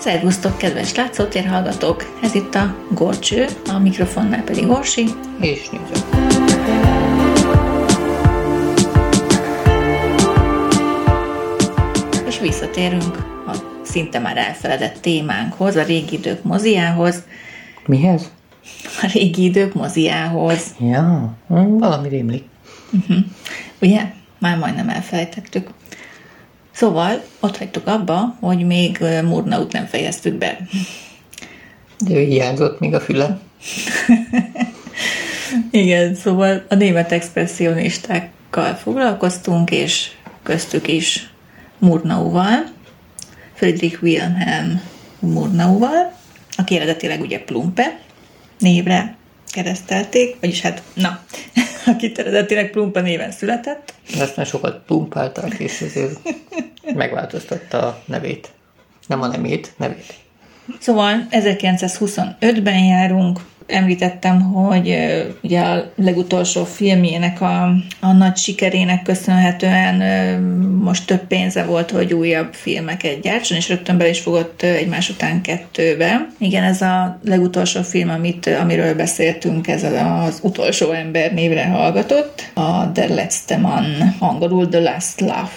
Szervusztok, kedves látszótér hallgatók! Ez itt a Gorcső, a mikrofonnál pedig Orsi. És Nyújtja. És visszatérünk a szinte már elfeledett témánkhoz, a régi idők moziához. Mihez? A régi idők moziához. Ja, valami rémlik. Ugye? Már majdnem elfelejtettük. Szóval ott hagytuk abba, hogy még Murnaut nem fejeztük be. De ő hiányzott még a füle. Igen, szóval a német expressionistákkal foglalkoztunk, és köztük is Murnauval, Friedrich Wilhelm Murnauval, aki eredetileg ugye Plumpe névre keresztelték, vagyis hát, na, aki eredetileg Plumpe néven született, aztán sokat pumpálták, és ezért megváltoztatta a nevét. Nem a nemét, nevét. Szóval 1925-ben járunk, említettem, hogy ugye a legutolsó filmjének a, a nagy sikerének köszönhetően most több pénze volt, hogy újabb filmeket gyártson, és rögtön bele is fogott egymás után kettőbe. Igen, ez a legutolsó film, amit, amiről beszéltünk, ez az utolsó ember névre hallgatott, a Der letzte Mann, angolul The Last Laugh,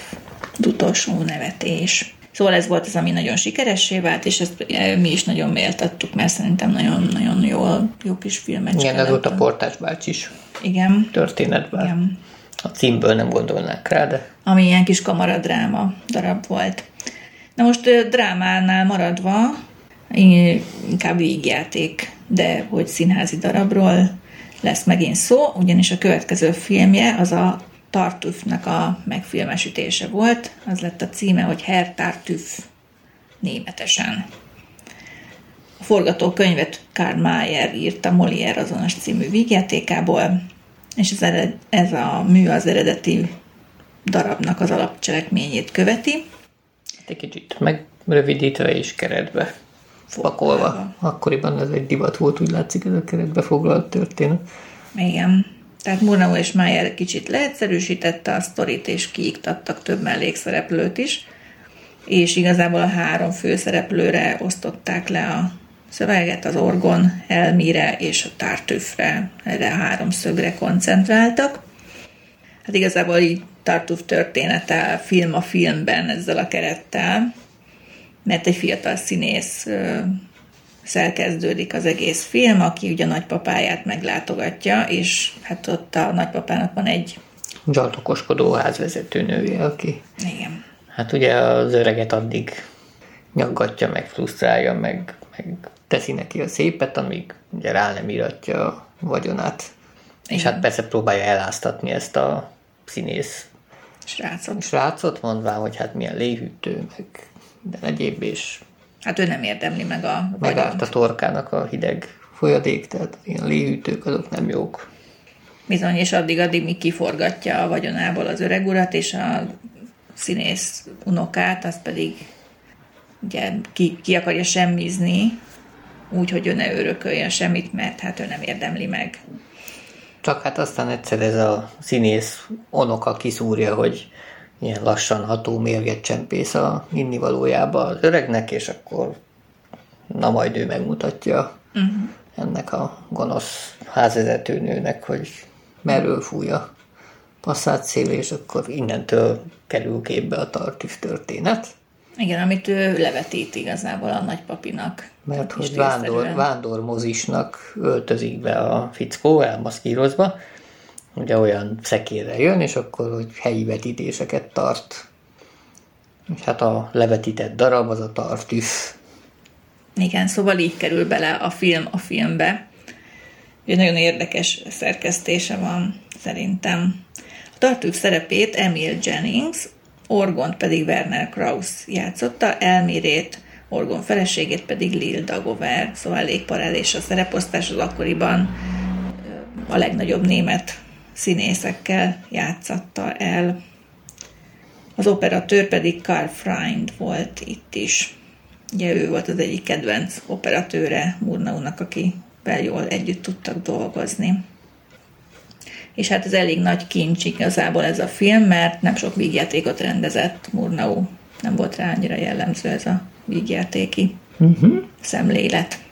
az utolsó nevetés. Szóval ez volt az, ami nagyon sikeressé vált, és ezt eh, mi is nagyon méltattuk, mert szerintem nagyon-nagyon jó, jó kis filmecske Igen, ez volt a portás bácsis Igen, történetben. igen. A címből nem gondolnák rá, de Ami ilyen kis kamaradráma darab volt. Na most drámánál maradva, inkább vígjáték, de hogy színházi darabról lesz megint szó, ugyanis a következő filmje az a Tartufnak a megfilmesítése volt, az lett a címe, hogy Herr Tartuf németesen. A forgatókönyvet Karl Mayer írta Molière azonos című vígjátékából, és ez, ered, ez a mű az eredeti darabnak az alapcselekményét követi. hát egy kicsit megrövidítve és keretbe pakolva. Akkoriban ez egy divat volt, úgy látszik ez a keretbe foglalt történet. Igen. Tehát Murnau és Mayer kicsit leegyszerűsítette a sztorit, és kiiktattak több mellékszereplőt is, és igazából a három főszereplőre osztották le a szöveget, az Orgon, Elmire és a Tartufre, erre a három szögre koncentráltak. Hát igazából így Tartuf története film a filmben ezzel a kerettel, mert egy fiatal színész ö, szerkezdődik az egész film, aki ugye a nagypapáját meglátogatja, és hát ott a nagypapának van egy, Zsaltokoskodó házvezető nője, aki igen, hát ugye az öreget addig nyaggatja, meg frusztrálja, meg, meg teszi neki a szépet, amíg ugye rá nem íratja a vagyonát. És Igen. hát persze próbálja eláztatni ezt a színész srácot. srácot, mondván, hogy hát milyen léhűtő, meg minden egyéb, és Hát ő nem érdemli meg a megárt vagyont. a torkának a hideg folyadék, tehát ilyen léhűtők azok nem jók. Bizony, és addig-addig míg kiforgatja a vagyonából az öreg urat, és a színész unokát, azt pedig ugye ki, ki akarja semmizni, úgy, hogy ő ne örököljön semmit, mert hát ő nem érdemli meg. Csak hát aztán egyszer ez a színész onoka kiszúrja, hogy ilyen lassan ható mérget csempész a innivalójába az öregnek, és akkor na majd ő megmutatja uh-huh. ennek a gonosz házvezetőnőnek, hogy merről fúj a passzát szél, és akkor innentől kerül képbe a tartif történet. Igen, amit ő levetít igazából a nagypapinak. Mert hogy vándor, részszerűen. vándor mozisnak öltözik be a fickó, elmaszkírozva, ugye olyan szekérre jön, és akkor hogy helyi vetítéseket tart. És hát a levetített darab az a tartüf. Igen, szóval így kerül bele a film a filmbe. Egy nagyon érdekes szerkesztése van, szerintem. A tartők szerepét Emil Jennings, Orgont pedig Werner Krauss játszotta, Elmirét, Orgon feleségét pedig Lil Dagover, szóval elég parádés a szereposztás az akkoriban a legnagyobb német színészekkel játszatta el. Az operatőr pedig Karl Freund volt itt is. Ugye ő volt az egyik kedvenc operatőre Murnaunak, akivel jól együtt tudtak dolgozni. És hát ez elég nagy kincs igazából ez a film, mert nem sok vígjátékot rendezett Murnau. Nem volt rá annyira jellemző ez a vígjátéki uh-huh. szemlélet.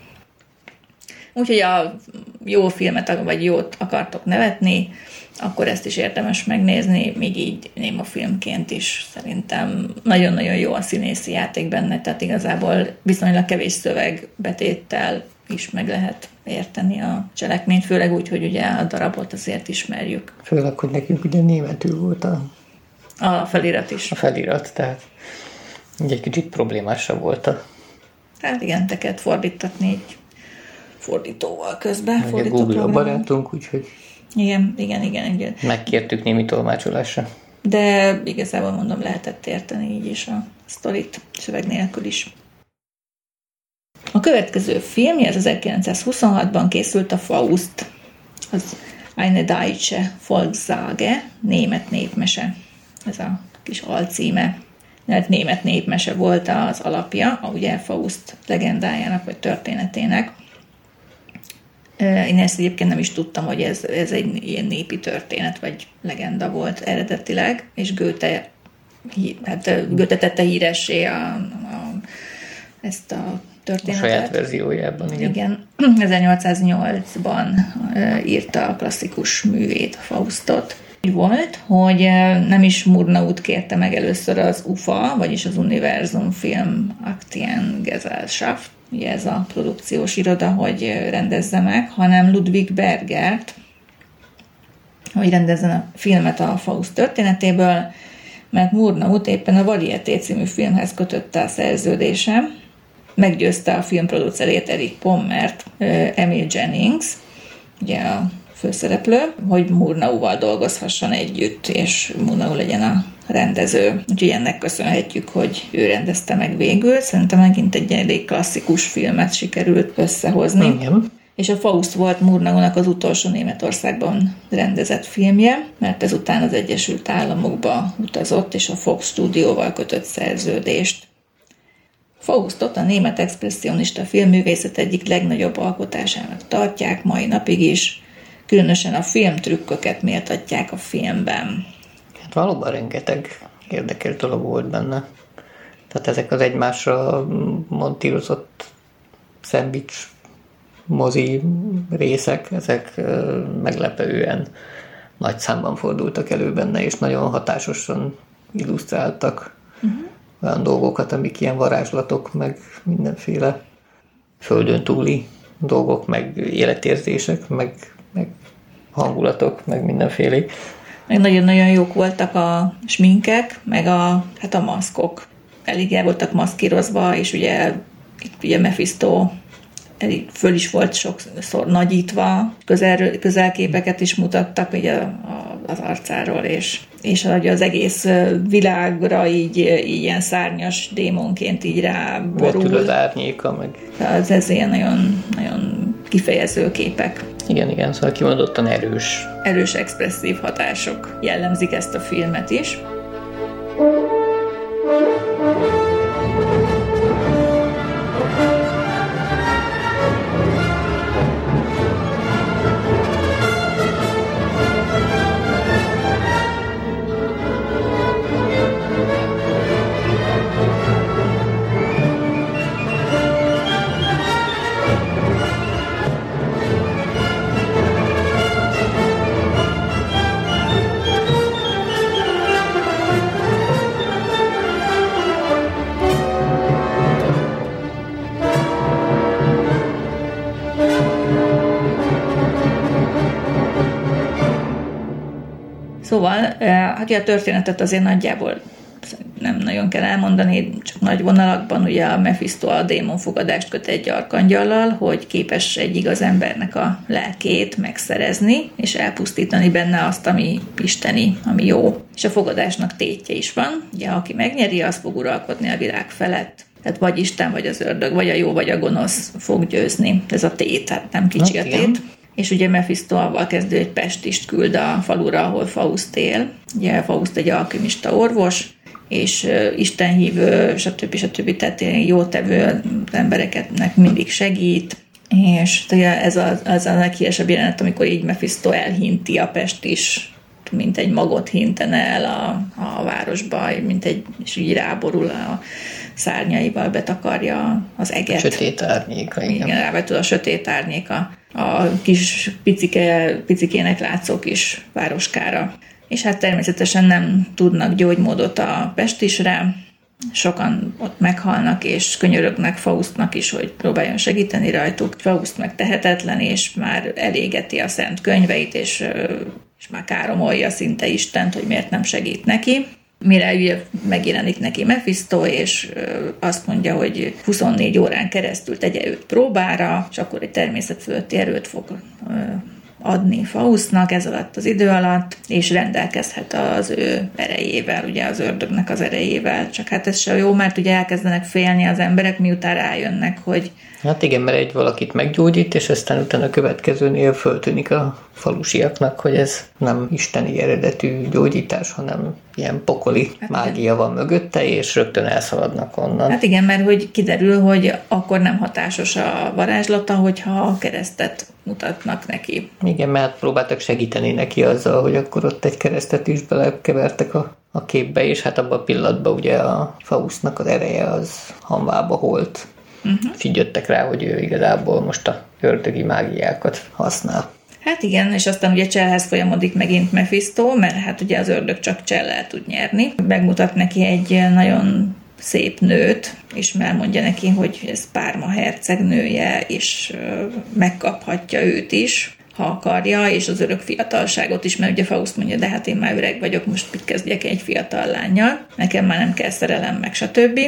Úgyhogy a jó filmet, vagy jót akartok nevetni, akkor ezt is érdemes megnézni, még így néma filmként is szerintem nagyon-nagyon jó a színészi játék benne, tehát igazából viszonylag kevés szövegbetéttel is meg lehet érteni a cselekményt, főleg úgy, hogy ugye a darabot azért ismerjük. Főleg, hogy nekünk ugye németül volt a... A felirat is. A felirat, tehát egy kicsit problémásabb volt a... Hát igen, te kellett fordítatni egy fordítóval közben. Ugye Google a barátunk, úgyhogy... Igen, igen, igen, igen. Megkértük némi tolmácsolásra. De igazából mondom, lehetett érteni így is a sztorit, szöveg nélkül is. A következő filmje, az 1926-ban készült a Faust, az Eine Deutsche Volkssage, német népmese. Ez a kis alcíme. Mert német népmese volt az alapja, ugye Faust legendájának vagy történetének. Én ezt egyébként nem is tudtam, hogy ez, ez egy ilyen népi történet, vagy legenda volt eredetileg, és Goethe, hát Goethe tette híressé a, a, ezt a történetet. A saját verziójában, igen. Igen, 1808-ban írta a klasszikus művét, a Faustot. Volt, hogy nem is Murnaut kérte meg először az UFA, vagyis az Univerzum Film Aktien Gesellschaft, ugye ez a produkciós iroda, hogy rendezze meg, hanem Ludwig Bergert, hogy rendezzen a filmet a Faust történetéből, mert Murnaut éppen a Varieté című filmhez kötötte a szerződése, meggyőzte a filmproducerét Eric Pommert, Emil Jennings, ugye a főszereplő, hogy Murnauval dolgozhasson együtt, és Murnau legyen a rendező. Úgyhogy ennek köszönhetjük, hogy ő rendezte meg végül. Szerintem megint egy elég klasszikus filmet sikerült összehozni. Igen. És a Faust volt Murnaunak az utolsó Németországban rendezett filmje, mert ezután az Egyesült Államokba utazott, és a Fox stúdióval kötött szerződést. Faustot a német expressionista filmművészet egyik legnagyobb alkotásának tartják mai napig is, különösen a filmtrükköket méltatják a filmben. Hát valóban rengeteg érdekes dolog volt benne. Tehát ezek az egymásra montírozott szendvics mozi részek, ezek meglepően nagy számban fordultak elő benne, és nagyon hatásosan illusztráltak uh-huh. olyan dolgokat, amik ilyen varázslatok, meg mindenféle földön túli dolgok, meg életérzések, meg, meg hangulatok, meg mindenféle. Meg nagyon-nagyon jók voltak a sminkek, meg a, hát a maszkok. Elég el voltak maszkírozva, és ugye itt ugye Mephisto elég föl is volt sokszor nagyítva, közel, közelképeket is mutattak ugye a, a, az arcáról, és, és az egész világra így, így ilyen szárnyas démonként így ráborul. Vetül az árnyéka, meg... Az ez ilyen nagyon, nagyon kifejező képek. Igen, igen, szóval kimondottan erős. Erős expresszív hatások jellemzik ezt a filmet is. Hát a történetet azért nagyjából nem nagyon kell elmondani, csak nagy vonalakban ugye a Mephisto a démon fogadást köt egy arkangyallal, hogy képes egy igaz embernek a lelkét megszerezni, és elpusztítani benne azt, ami isteni, ami jó. És a fogadásnak tétje is van, ugye aki megnyeri, az fog uralkodni a világ felett. Tehát vagy Isten, vagy az ördög, vagy a jó, vagy a gonosz fog győzni. Ez a tét, hát nem kicsi a tét és ugye Mephisto avval kezdő egy pestist küld a falura, ahol Faust él. Ugye Faust egy alkimista orvos, és istenhívő, stb. stb. Tehát jótevő embereknek mindig segít, és ez a, az a leghíresebb jelenet, amikor így Mephisto elhinti a Pest is, mint egy magot hintene el a, a városba, mint egy, és így ráborul a szárnyaival betakarja az eget. Sötét árnyéka, igen. Igen, rávetül a sötét árnyéka a kis picike, picikének látszó kis városkára. És hát természetesen nem tudnak gyógymódot a pestisre, sokan ott meghalnak, és könyörögnek Faustnak is, hogy próbáljon segíteni rajtuk. Faust meg tehetetlen, és már elégeti a szent könyveit, és, és már káromolja szinte Istent, hogy miért nem segít neki. Mire ugye megjelenik neki Mephisto, és azt mondja, hogy 24 órán keresztül tegye őt próbára, és akkor egy természet erőt fog adni Faustnak ez alatt az idő alatt, és rendelkezhet az ő erejével, ugye az ördögnek az erejével. Csak hát ez se jó, mert ugye elkezdenek félni az emberek, miután rájönnek, hogy Hát igen, mert egy valakit meggyógyít, és aztán utána a következőnél föltűnik a falusiaknak, hogy ez nem isteni eredetű gyógyítás, hanem ilyen pokoli hát mágia igen. van mögötte, és rögtön elszaladnak onnan. Hát igen, mert hogy kiderül, hogy akkor nem hatásos a varázslata, hogyha a keresztet mutatnak neki. Igen, mert próbáltak segíteni neki azzal, hogy akkor ott egy keresztet is belekevertek a, a képbe, és hát abban a pillanatban ugye a Faustnak az ereje az hamvába holt. Uh-huh. És így jöttek rá, hogy ő igazából most a ördögi mágiákat használ. Hát igen, és aztán ugye Csellhez folyamodik megint Mephisto, mert hát ugye az ördög csak Csellel tud nyerni. Megmutat neki egy nagyon szép nőt, és elmondja neki, hogy ez Párma hercegnője, és megkaphatja őt is, ha akarja, és az örök fiatalságot is, mert ugye Faust mondja, de hát én már öreg vagyok, most mit kezdjek egy fiatal lányjal, nekem már nem kell szerelem, meg stb.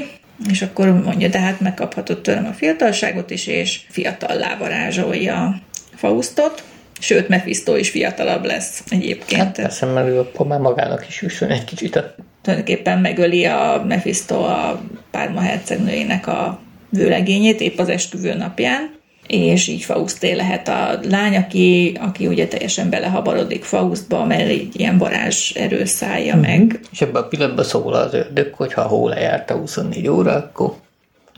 És akkor mondja, de hát megkaphatod tőlem a fiatalságot is, és fiatal varázsolja Faustot, sőt, Mephisto is fiatalabb lesz egyébként. Hát persze, mert ő akkor már magának is jusson egy kicsit. A... Tulajdonképpen megöli a Mephisto a Párma hercegnőjének a vőlegényét épp az esküvő napján, és így Fausté lehet a lány, aki, aki ugye teljesen belehabarodik Faustba, mert egy ilyen varázs erő szállja mm-hmm. meg. És ebben a pillanatban szól az ördög, hogy ha hó lejárt a 24 óra, akkor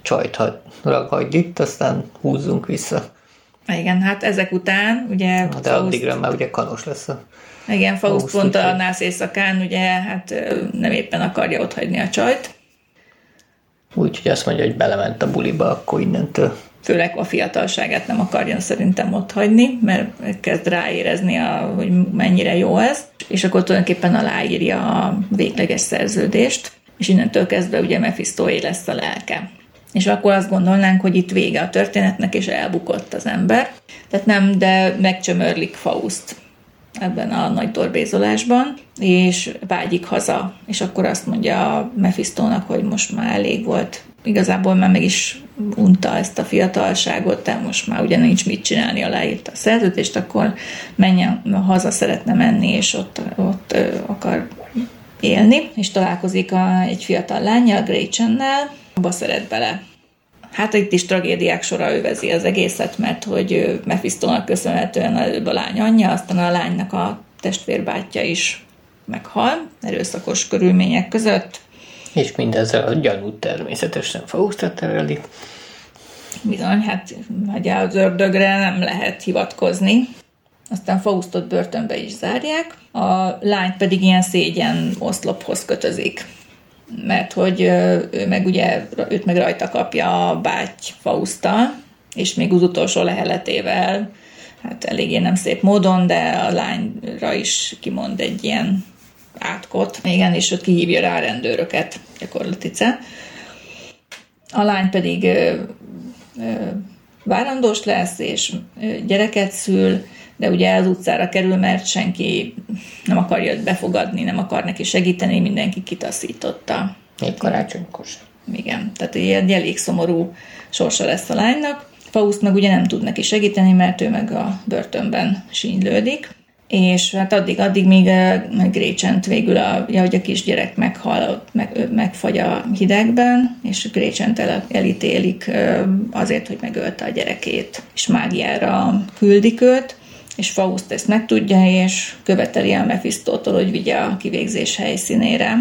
csajt ragadj itt, aztán húzzunk vissza. Igen, hát ezek után ugye... De Faust... addigra már ugye kanos lesz a igen, Faust pont a nász éjszakán ugye hát nem éppen akarja otthagyni a csajt. Úgyhogy azt mondja, hogy belement a buliba, akkor innentől főleg a fiatalságát nem akarja szerintem ott hagyni, mert kezd ráérezni, a, hogy mennyire jó ez, és akkor tulajdonképpen aláírja a végleges szerződést, és innentől kezdve ugye Mephistoé lesz a lelke. És akkor azt gondolnánk, hogy itt vége a történetnek, és elbukott az ember. Tehát nem, de megcsömörlik Faust ebben a nagy dorbézolásban, és vágyik haza, és akkor azt mondja a Mephistónak, hogy most már elég volt, igazából már meg is unta ezt a fiatalságot, de most már ugye nincs mit csinálni, aláírta a szerződést, akkor menjen haza, szeretne menni, és ott, ott akar élni, és találkozik a, egy fiatal lánya, a Gretchennel, abba szeret bele. Hát itt is tragédiák sora övezi az egészet, mert hogy Mephistónak köszönhetően előbb a lány anyja, aztán a lánynak a testvérbátyja is meghal erőszakos körülmények között, és mindezzel a gyanút természetesen Faustra tereli. Bizony, hát hogy az ördögre nem lehet hivatkozni. Aztán Faustot börtönbe is zárják, a lány pedig ilyen szégyen oszlophoz kötözik mert hogy ő meg ugye, őt meg rajta kapja a báty Fausta, és még az utolsó leheletével, hát eléggé nem szép módon, de a lányra is kimond egy ilyen átkot. Igen, és ott kihívja rá a rendőröket, gyakorlatice. A lány pedig ö, ö, várandós lesz, és gyereket szül, de ugye az utcára kerül, mert senki nem akarja őt befogadni, nem akar neki segíteni, mindenki kitaszította. Még karácsonykor Igen, tehát egy elég szomorú sorsa lesz a lánynak. Faust meg ugye nem tud neki segíteni, mert ő meg a börtönben sínylődik és hát addig, addig még Grécsent végül, a, ja, hogy a kisgyerek meghal, meg, megfagy a hidegben, és Grécsent el, elítélik azért, hogy megölte a gyerekét, és mágiára küldik őt, és Faust ezt megtudja, és követeli a Mephistótól, hogy vigye a kivégzés helyszínére.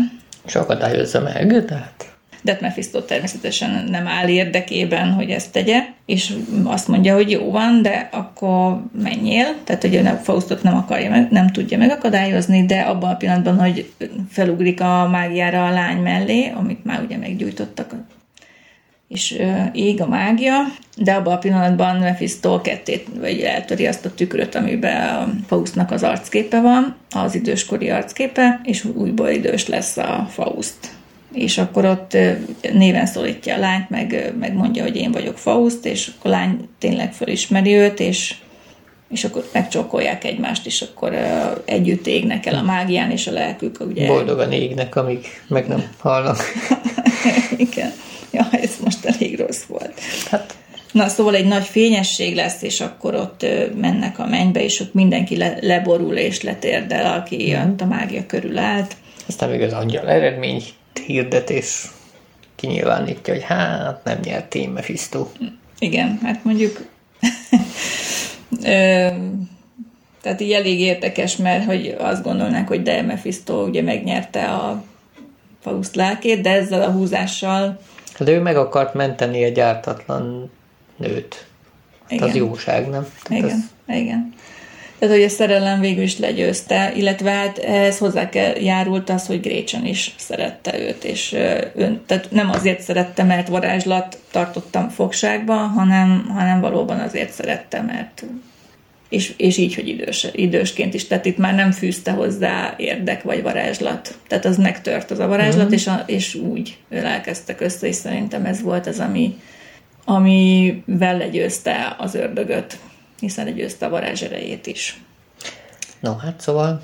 És akadályozza meg, tehát de Mephisto természetesen nem áll érdekében, hogy ezt tegye, és azt mondja, hogy jó van, de akkor menjél, tehát hogy a Faustot nem akarja nem tudja megakadályozni, de abban a pillanatban, hogy felugrik a mágiára a lány mellé, amit már ugye meggyújtottak és ég a mágia, de abban a pillanatban Mephisto kettét, vagy eltöri azt a tükröt, amiben a Faustnak az arcképe van, az időskori arcképe, és újból idős lesz a Faust. És akkor ott néven szólítja a lányt, meg, meg mondja, hogy én vagyok Faust, és akkor a lány tényleg felismeri őt, és és akkor megcsókolják egymást, és akkor együtt égnek el a mágián, és a lelkük ugye... Boldogan égnek, amíg meg nem halnak. Igen. Ja, ez most elég rossz volt. Hát. Na, szóval egy nagy fényesség lesz, és akkor ott mennek a mennybe, és ott mindenki le, leborul és letérdel, aki mm. a mágia körül állt. Aztán még az angyal eredmény hirdet, és kinyilvánítja, hogy hát nem nyert én Mephisto. Igen, hát mondjuk tehát így elég érdekes, mert hogy azt gondolnák, hogy de Mephisto ugye megnyerte a Faust lelkét, de ezzel a húzással de ő meg akart menteni egy ártatlan nőt. Igen. Az jóság, nem? Tehát igen, ez... igen. Tehát, hogy a szerelem végül is legyőzte, illetve hát ehhez hozzá kell, járult az, hogy Grécsen is szerette őt, és ön, tehát nem azért szerette, mert varázslat tartottam fogságban, hanem, hanem valóban azért szerette, mert és, és így, hogy idős, idősként is. Tehát itt már nem fűzte hozzá érdek vagy varázslat. Tehát az megtört az a varázslat, uh-huh. és, a, és úgy elkezdtek össze, és szerintem ez volt az, ami, amivel legyőzte az ördögöt, hiszen legyőzte a varázs erejét is. No, hát szóval...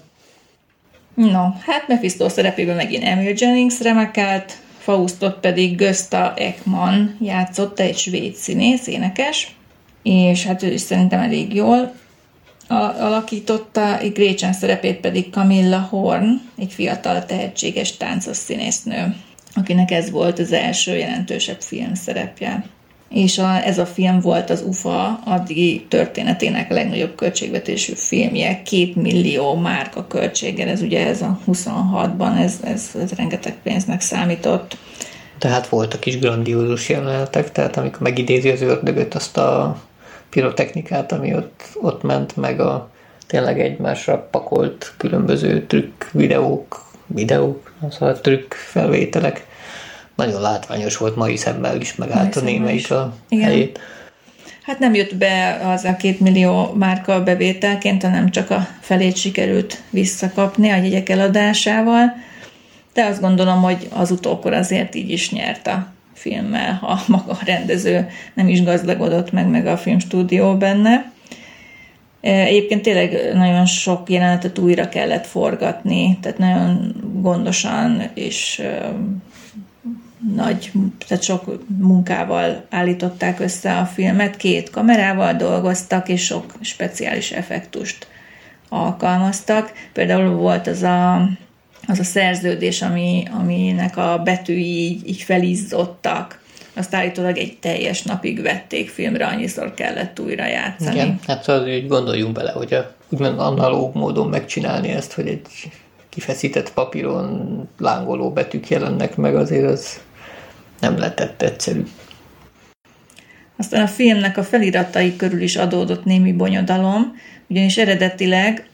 No, hát Mephisto szerepében megint Emil Jennings remekelt, Faustot pedig Gösta Ekman játszotta, egy svéd színész, énekes, és hát ő is szerintem elég jól alakította, Grécsen szerepét pedig Camilla Horn, egy fiatal, tehetséges táncos színésznő, akinek ez volt az első jelentősebb film szerepje. És a, ez a film volt az UFA addigi történetének a legnagyobb költségvetésű filmje, két millió márka költséggel, ez ugye ez a 26-ban, ez, ez, ez rengeteg pénznek számított. Tehát voltak is grandiózus jelenetek, tehát amikor megidézi az ördögöt, azt a pirotechnikát, ami ott, ott ment, meg a tényleg egymásra pakolt különböző trükk videók, videók, szóval trükk felvételek. Nagyon látványos volt mai szemmel is, megállt a némelyik a Igen. helyét. Hát nem jött be az a két millió márka bevételként, hanem csak a felét sikerült visszakapni a jegyek eladásával, de azt gondolom, hogy az utókor azért így is nyert a filmmel, ha maga a rendező nem is gazdagodott meg, meg a filmstúdió benne. E, egyébként tényleg nagyon sok jelenetet újra kellett forgatni, tehát nagyon gondosan és nagy, tehát sok munkával állították össze a filmet, két kamerával dolgoztak, és sok speciális effektust alkalmaztak. Például volt az a az a szerződés, ami, aminek a betűi így, így felizzottak, azt állítólag egy teljes napig vették filmre, annyiszor kellett újra játszani. Igen, hát szóval hogy gondoljunk bele, hogy a, úgymond analóg módon megcsinálni ezt, hogy egy kifeszített papíron lángoló betűk jelennek meg, azért az nem lehetett egyszerű. Aztán a filmnek a feliratai körül is adódott némi bonyodalom, ugyanis eredetileg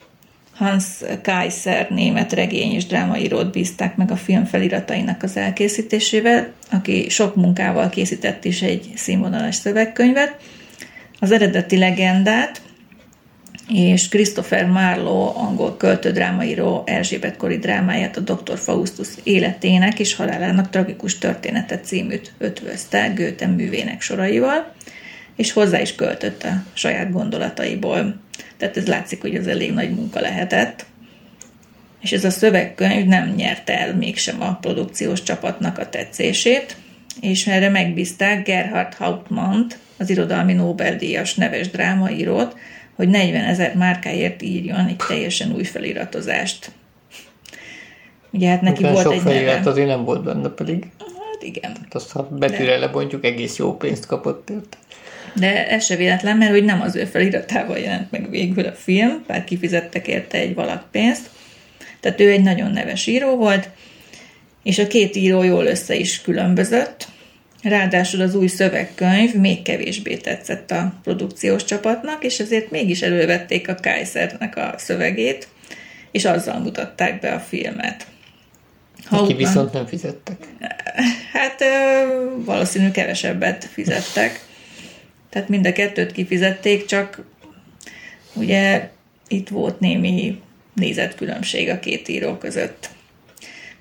Hans Kaiser német regény és drámaírót bízták meg a film feliratainak az elkészítésével, aki sok munkával készített is egy színvonalas szövegkönyvet. Az eredeti legendát és Christopher Marlowe, angol költő-drámaíró Erzsébet kori drámáját a Dr. Faustus életének és halálának tragikus története címűt ötvözte Goethe művének soraival, és hozzá is költött a saját gondolataiból. Tehát ez látszik, hogy ez elég nagy munka lehetett. És ez a szövegkönyv nem nyerte el mégsem a produkciós csapatnak a tetszését, és erre megbízták Gerhard hauptmann az irodalmi Nobel-díjas neves drámaírót, hogy 40 ezer márkáért írjon egy teljesen új feliratozást. Ugye hát neki volt sok egy felirat azért nem volt benne pedig. Hát igen. Hát azt, ha betűre De... lebontjuk, egész jó pénzt kapott érte. De ez se véletlen, mert hogy nem az ő feliratával jelent meg végül a film, bár kifizettek érte egy valak pénzt. Tehát ő egy nagyon neves író volt, és a két író jól össze is különbözött. Ráadásul az új szövegkönyv még kevésbé tetszett a produkciós csapatnak, és ezért mégis elővették a Kaisernek a szövegét, és azzal mutatták be a filmet. Aki Hauptmann. viszont nem fizettek. Hát valószínű kevesebbet fizettek. Tehát mind a kettőt kifizették, csak ugye itt volt némi nézetkülönbség a két író között.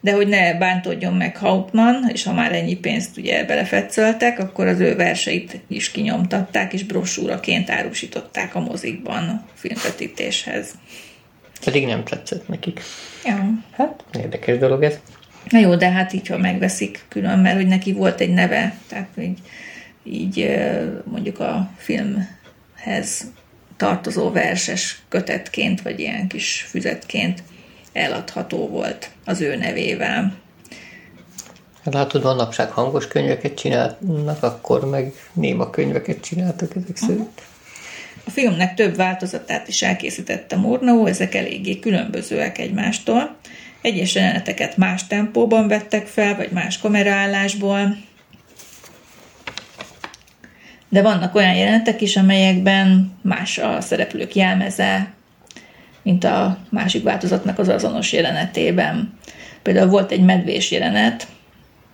De hogy ne bántódjon meg Hauptmann, és ha már ennyi pénzt ugye belefetszöltek, akkor az ő verseit is kinyomtatták, és brosúraként árusították a mozikban a filmvetítéshez. Pedig nem tetszett nekik. Ja. Hát, érdekes dolog ez. Na jó, de hát így, ha megveszik külön, mert hogy neki volt egy neve, tehát így, így mondjuk a filmhez tartozó verses kötetként, vagy ilyen kis füzetként eladható volt az ő nevével. Hát látod, manapság hangos könyveket csinálnak, akkor meg néma könyveket csináltak ezek szerint. A filmnek több változatát is elkészítette Murnau, ezek eléggé különbözőek egymástól. Egyes jeleneteket más tempóban vettek fel, vagy más kameraállásból. De vannak olyan jelenetek is, amelyekben más a szereplők jelmeze, mint a másik változatnak az azonos jelenetében. Például volt egy medvés jelenet,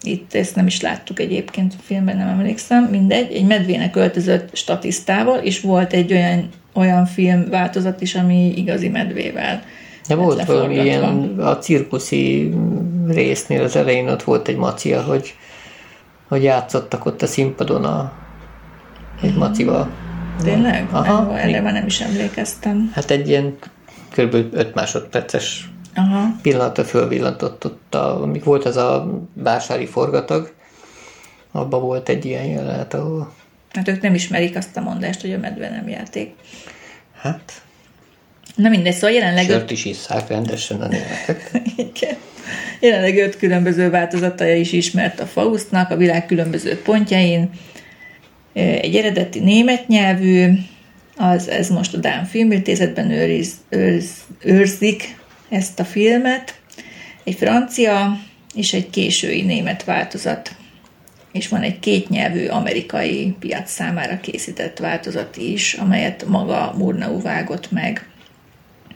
itt ezt nem is láttuk egyébként a filmben, nem emlékszem, mindegy, egy medvének öltözött statisztával, és volt egy olyan, olyan film változat is, ami igazi medvével. De volt valami ilyen, a cirkuszi résznél az elején ott volt egy macia, hogy, hogy játszottak ott a színpadon a, egy macival. Tényleg? Aha, Erre igen. már nem is emlékeztem. Hát egy ilyen kb. 5 másodperces Aha. pillanatra fölvillantott ott, a, amik volt az a vásári forgatag, abban volt egy ilyen jelenet, ahol Hát ők nem ismerik azt a mondást, hogy a medve nem játék. hát Na mindegy, szóval jelenleg sört is isszák rendesen a németek. Igen. jelenleg öt különböző változataja is ismert a Faustnak a világ különböző pontjain. Egy eredeti német nyelvű, az, ez most a Dán Filmintézetben őriz, őriz, őrzik ezt a filmet, egy francia és egy késői német változat. És van egy kétnyelvű amerikai piac számára készített változat is, amelyet maga Murnau vágott meg.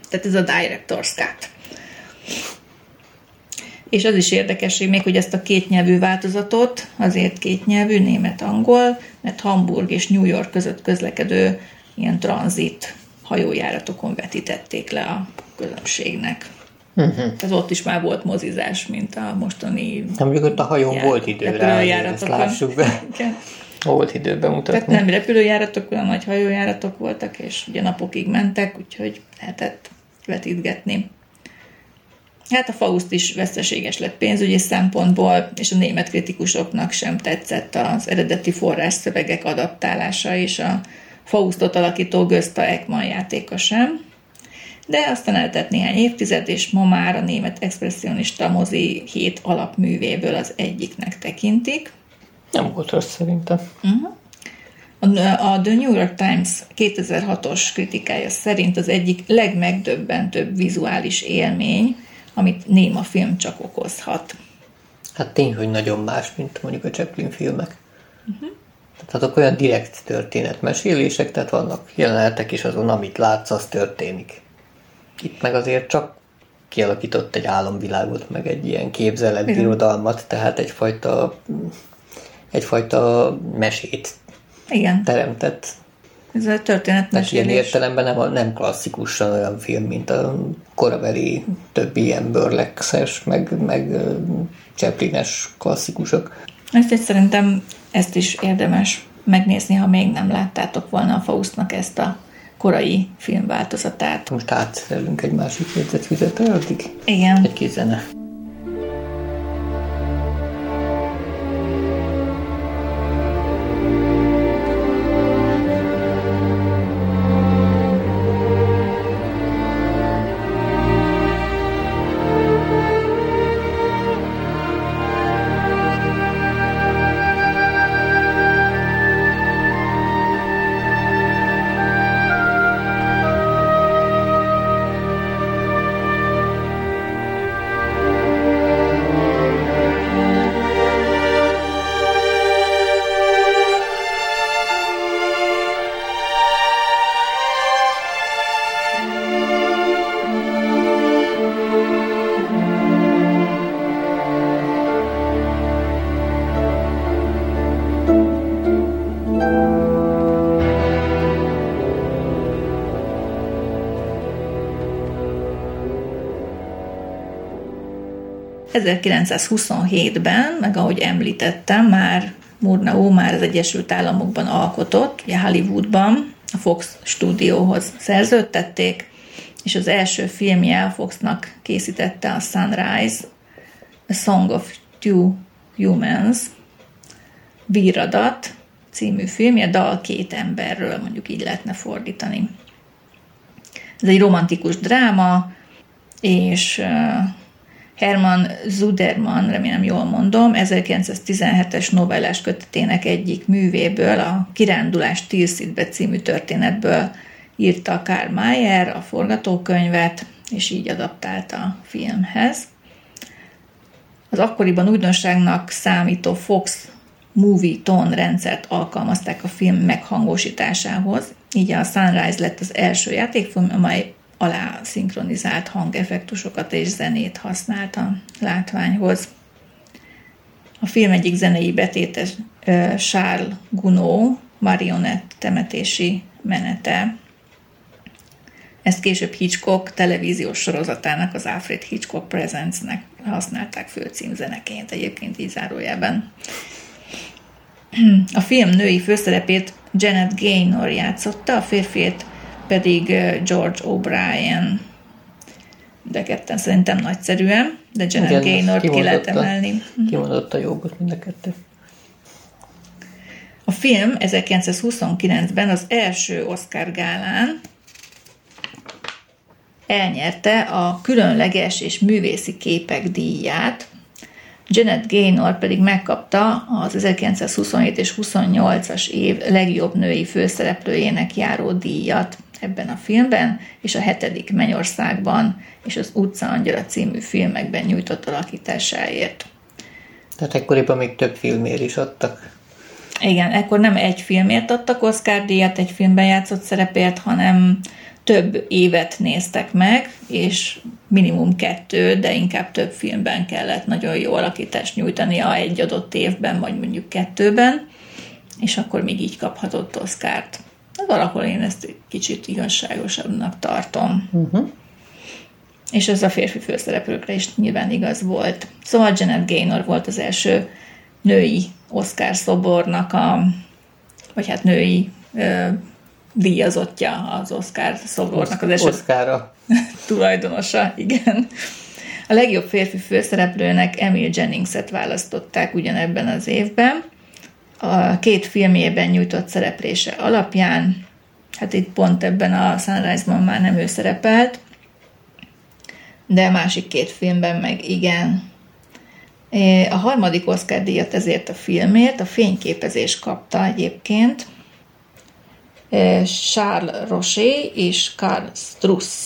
Tehát ez a Director's Cut. És az is érdekesség még, hogy ezt a kétnyelvű változatot, azért kétnyelvű, német-angol, mert Hamburg és New York között közlekedő ilyen tranzit hajójáratokon vetítették le a közönségnek. Uh-huh. Tehát ott is már volt mozizás, mint a mostani Nem mondjuk ott a hajón jár- volt idő rá, ezt lássuk be. Igen. Volt idő Tehát bemutatni. nem repülőjáratok, olyan nagy hajójáratok voltak, és ugye napokig mentek, úgyhogy lehetett vetítgetni. Hát a Faust is veszteséges lett pénzügyi szempontból, és a német kritikusoknak sem tetszett az eredeti forrásszövegek adaptálása, és a Faustot alakító Gösta Ekman játéka sem. De aztán eltett néhány évtized, és ma már a német expressionista mozi hét alapművéből az egyiknek tekintik. Nem volt rossz szerintem. A a The New York Times 2006-os kritikája szerint az egyik legmegdöbbentőbb vizuális élmény, amit néma film csak okozhat. Hát tény, hogy nagyon más, mint mondjuk a Chaplin filmek. Uh-huh. Tehát azok olyan direkt történetmesélések, tehát vannak jelenetek is azon, amit látsz, az történik. Itt meg azért csak kialakított egy álomvilágot, meg egy ilyen képzeletbirodalmat, tehát egyfajta, egyfajta mesét Igen, teremtett. Ez a Tehát ilyen történetmesélés. értelemben nem, nem klasszikusan olyan film, mint a korabeli többi ilyen burlexes, meg, meg Chaplines klasszikusok. Ezt egy szerintem ezt is érdemes megnézni, ha még nem láttátok volna a Faustnak ezt a korai filmváltozatát. Most átszerelünk egy másik jegyzetfüzetre, addig Igen. egy kis zene. 1927-ben, meg ahogy említettem, már Murnau már az Egyesült Államokban alkotott, ugye Hollywoodban, a Fox stúdióhoz szerződtették, és az első filmje a Foxnak készítette a Sunrise, A Song of Two Humans, Bíradat című filmje, dal két emberről, mondjuk így lehetne fordítani. Ez egy romantikus dráma, és Herman Zuderman, remélem jól mondom, 1917-es novellás kötetének egyik művéből, a Kirándulás Tilszitbe című történetből írta Karl Mayer a forgatókönyvet, és így adaptálta a filmhez. Az akkoriban újdonságnak számító Fox Movie Tone rendszert alkalmazták a film meghangosításához, így a Sunrise lett az első játékfilm, amely alá szinkronizált hangeffektusokat és zenét használt a látványhoz. A film egyik zenei betétes Charles Gounod marionett temetési menete. Ezt később Hitchcock televíziós sorozatának, az Alfred Hitchcock Presents-nek használták főcímzeneként, egyébként így zárójában. A film női főszerepét Janet Gaynor játszotta, a férfiét pedig George O'Brien. De ketten szerintem nagyszerűen, de Janet Gaynor ki lehet emelni. Kimondotta jogot mind a kettő. A film 1929-ben az első Oscar gálán elnyerte a különleges és művészi képek díját, Janet Gaynor pedig megkapta az 1927 és 28-as év legjobb női főszereplőjének járó díjat ebben a filmben, és a hetedik Mennyországban és az Utca Angyala című filmekben nyújtott alakításáért. Tehát ekkoriban még több filmért is adtak. Igen, ekkor nem egy filmért adtak Oscar díjat, egy filmben játszott szerepért, hanem több évet néztek meg, és minimum kettő, de inkább több filmben kellett nagyon jó alakítást nyújtania egy adott évben, vagy mondjuk kettőben, és akkor még így kaphatott Oszkárt. Valahol én ezt kicsit igazságosabbnak tartom. Uh-huh. És ez a férfi főszereplőkre is nyilván igaz volt. Szóval Janet Gaynor volt az első női Oscar szobornak a, vagy hát női ö, díjazottja az Oscar szobornak az eset. Oscarra. tulajdonosa, igen. A legjobb férfi főszereplőnek Emil Jennings-et választották ugyanebben az évben. A két filmjében nyújtott szereplése alapján, hát itt pont ebben a Sunrise-ban már nem ő szerepelt, de a másik két filmben meg igen. A harmadik Oscar díjat ezért a filmért, a fényképezés kapta egyébként, Charles Rocher és Karl Struss.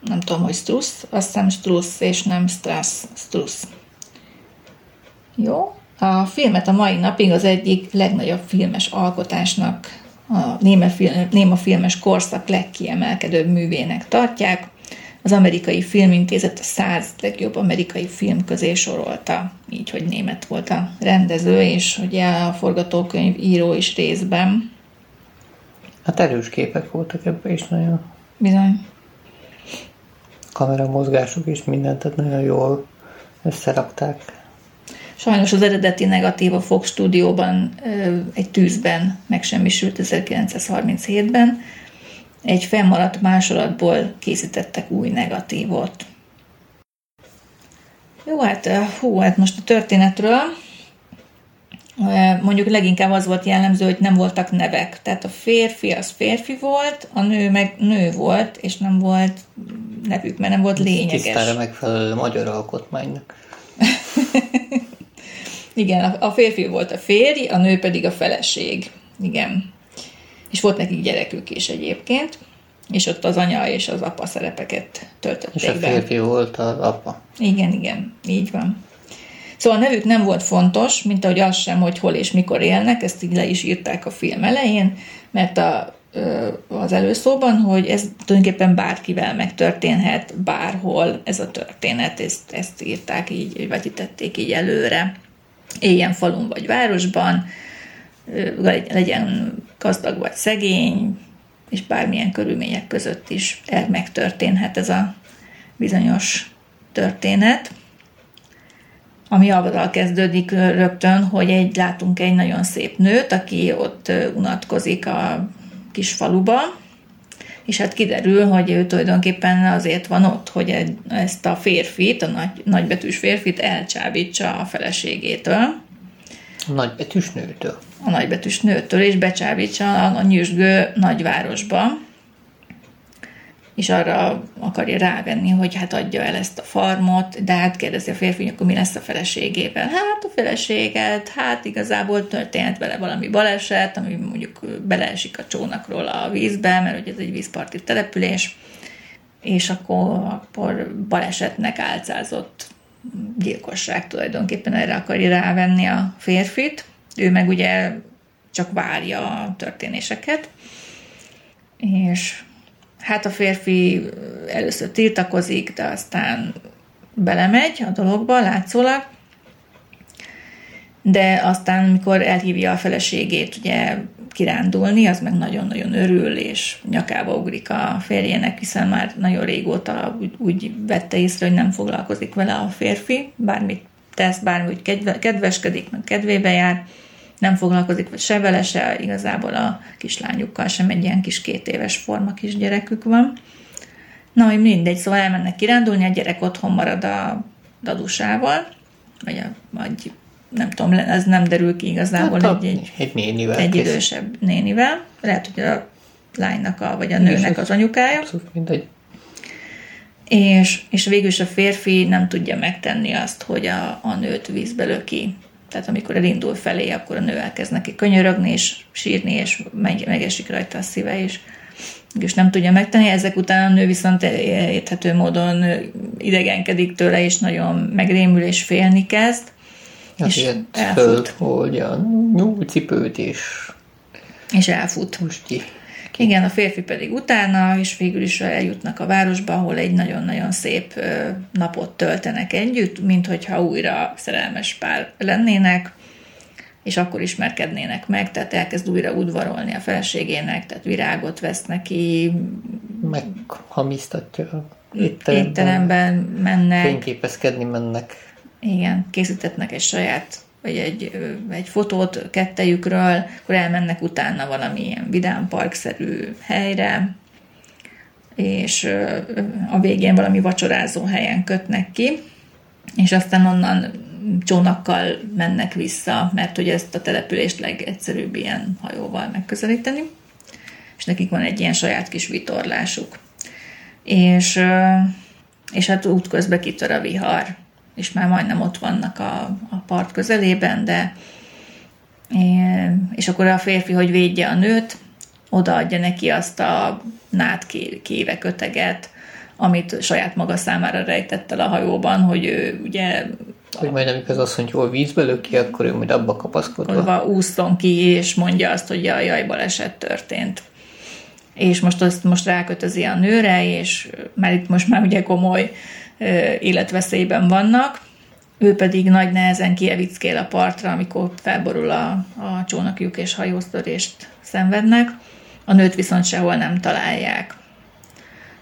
Nem tudom, hogy Struss, azt hiszem Struss és nem Strass, Struss. Jó. A filmet a mai napig az egyik legnagyobb filmes alkotásnak, a néma, film, néma filmes korszak legkiemelkedőbb művének tartják. Az amerikai filmintézet a száz legjobb amerikai film közé sorolta, így, hogy német volt a rendező, és ugye a forgatókönyv író is részben. Hát erős képek voltak ebben is nagyon. Bizony. Kameramozgások is mindent, tehát nagyon jól összerakták. Sajnos az eredeti negatív a Fox stúdióban egy tűzben megsemmisült 1937-ben. Egy fennmaradt másolatból készítettek új negatívot. Jó, hát hú, hát most a történetről mondjuk leginkább az volt jellemző, hogy nem voltak nevek. Tehát a férfi az férfi volt, a nő meg nő volt, és nem volt nevük, mert nem volt lényeges. Tisztára megfelelő magyar alkotmánynak. Igen, a férfi volt a férj, a nő pedig a feleség. Igen. És volt nekik gyerekük is egyébként, és ott az anya és az apa szerepeket töltötték És a férfi be. volt az apa. Igen, igen, így van. Szóval a nevük nem volt fontos, mint ahogy az sem, hogy hol és mikor élnek, ezt így le is írták a film elején, mert a, az előszóban, hogy ez tulajdonképpen bárkivel megtörténhet, bárhol ez a történet, ezt, ezt írták így, vagy vetítették így előre. Éljen falun vagy városban, legyen gazdag vagy szegény, és bármilyen körülmények között is megtörténhet ez a bizonyos történet. ami avval kezdődik rögtön, hogy egy, látunk egy nagyon szép nőt, aki ott unatkozik a kis faluba, és hát kiderül, hogy ő tulajdonképpen azért van ott, hogy ezt a férfit, a nagy, nagybetűs férfit elcsábítsa a feleségétől. A nagybetűs nőtől. A nagybetűs nőtől, és becsábítsa a, a nyüzsgő nagyvárosba és arra akarja rávenni, hogy hát adja el ezt a farmot, de hát kérdezi a férfi, hogy akkor mi lesz a feleségével. Hát a feleséget, hát igazából történt vele valami baleset, ami mondjuk beleesik a csónakról a vízbe, mert ugye ez egy vízparti település, és akkor, akkor balesetnek álcázott gyilkosság tulajdonképpen erre akarja rávenni a férfit. Ő meg ugye csak várja a történéseket, és Hát a férfi először tiltakozik, de aztán belemegy a dologba, látszólag, de aztán, mikor elhívja a feleségét ugye kirándulni, az meg nagyon-nagyon örül, és nyakába ugrik a férjének, hiszen már nagyon régóta úgy, úgy vette észre, hogy nem foglalkozik vele a férfi, bármit tesz, bármi úgy kedveskedik, meg kedvébe jár, nem foglalkozik vagy se vele, se igazából a kislányukkal sem egy ilyen kis két éves forma kisgyerekük van. Na, hogy mindegy, szóval elmennek kirándulni, a gyerek otthon marad a dadusával, vagy, a, vagy nem tudom, ez nem derül ki igazából hát egy, egy, egy, nénivel egy idősebb nénivel. Lehet, hogy a lánynak, a, vagy a nőnek az anyukája. mindegy. És, és végül is a férfi nem tudja megtenni azt, hogy a, a nőt vízbe löki tehát amikor elindul felé, akkor a nő elkezd neki könyörögni, és sírni, és megy, megesik rajta a szíve, és, és nem tudja megtenni. Ezek után a nő viszont érthető módon idegenkedik tőle, és nagyon megrémül, és félni kezd. Hát és elfut. Föl, nyúlcipőt, és és elfut. Musti. Igen, a férfi pedig utána, és végül is eljutnak a városba, ahol egy nagyon-nagyon szép napot töltenek együtt, mint hogyha újra szerelmes pár lennének, és akkor ismerkednének meg, tehát elkezd újra udvarolni a feleségének, tehát virágot vesz neki. Meghamisztatja étteremben, étteremben mennek. Fényképezkedni mennek. Igen, készítetnek egy saját vagy egy, egy fotót kettejükről, akkor elmennek utána valamilyen vidámparkszerű helyre, és a végén valami vacsorázó helyen kötnek ki, és aztán onnan csónakkal mennek vissza, mert hogy ezt a települést legegyszerűbb ilyen hajóval megközelíteni, és nekik van egy ilyen saját kis vitorlásuk. És, és hát útközben kitör a vihar, és már majdnem ott vannak a, a part közelében, de és akkor a férfi, hogy védje a nőt, odaadja neki azt a nád kéve köteget, amit saját maga számára rejtett el a hajóban, hogy ő ugye... Hogy majd amikor az asszony jól vízbe löki, akkor ő majd abba kapaszkodva. Úszton ki, és mondja azt, hogy jaj, jaj, baleset történt. És most azt most rákötözi a nőre, és mert itt most már ugye komoly életveszélyben vannak, ő pedig nagy nehezen kievickél a partra, amikor felborul a, a csónakjuk és hajóztörést szenvednek, a nőt viszont sehol nem találják.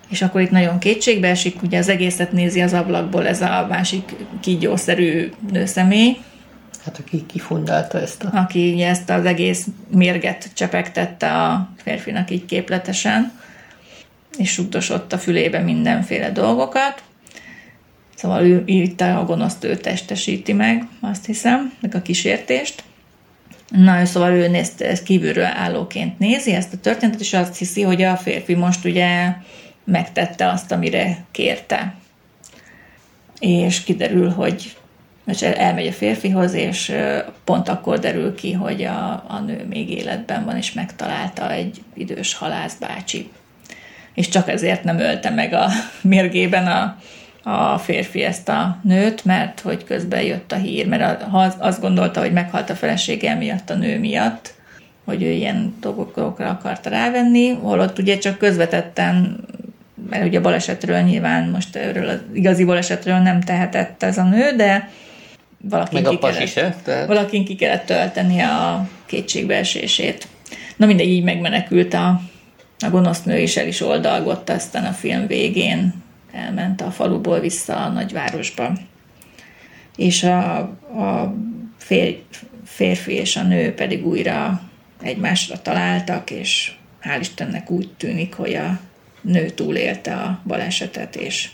És akkor itt nagyon kétségbe esik, ugye az egészet nézi az ablakból ez a másik kígyószerű nőszemély, Hát aki kifundálta ezt a... Aki ezt az egész mérget csepegtette a férfinak így képletesen, és sugdosott a fülébe mindenféle dolgokat. Szóval ő itt a gonoszt ő testesíti meg, azt hiszem, meg a kísértést. Na, szóval ő ezt, ezt kívülről állóként nézi ezt a történetet, és azt hiszi, hogy a férfi most ugye megtette azt, amire kérte. És kiderül, hogy és elmegy a férfihoz, és pont akkor derül ki, hogy a, a nő még életben van, és megtalálta egy idős halászbácsi. És csak ezért nem ölte meg a mérgében a, a férfi ezt a nőt, mert hogy közben jött a hír, mert azt gondolta, hogy meghalt a felesége miatt a nő miatt, hogy ő ilyen dolgokra akarta rávenni, holott ugye csak közvetetten, mert ugye a balesetről nyilván most erről az igazi balesetről nem tehetett ez a nő, de valakin, Meg ki, a kellett, se, tehát... valakin ki kellett tölteni a kétségbeesését. Na mindegy, így megmenekült a, a gonosz nő, és el is oldalgott aztán a film végén elment a faluból vissza a nagyvárosba. és a, a fér, férfi és a nő pedig újra egymásra találtak, és hál' Istennek úgy tűnik, hogy a nő túlélte a balesetet, és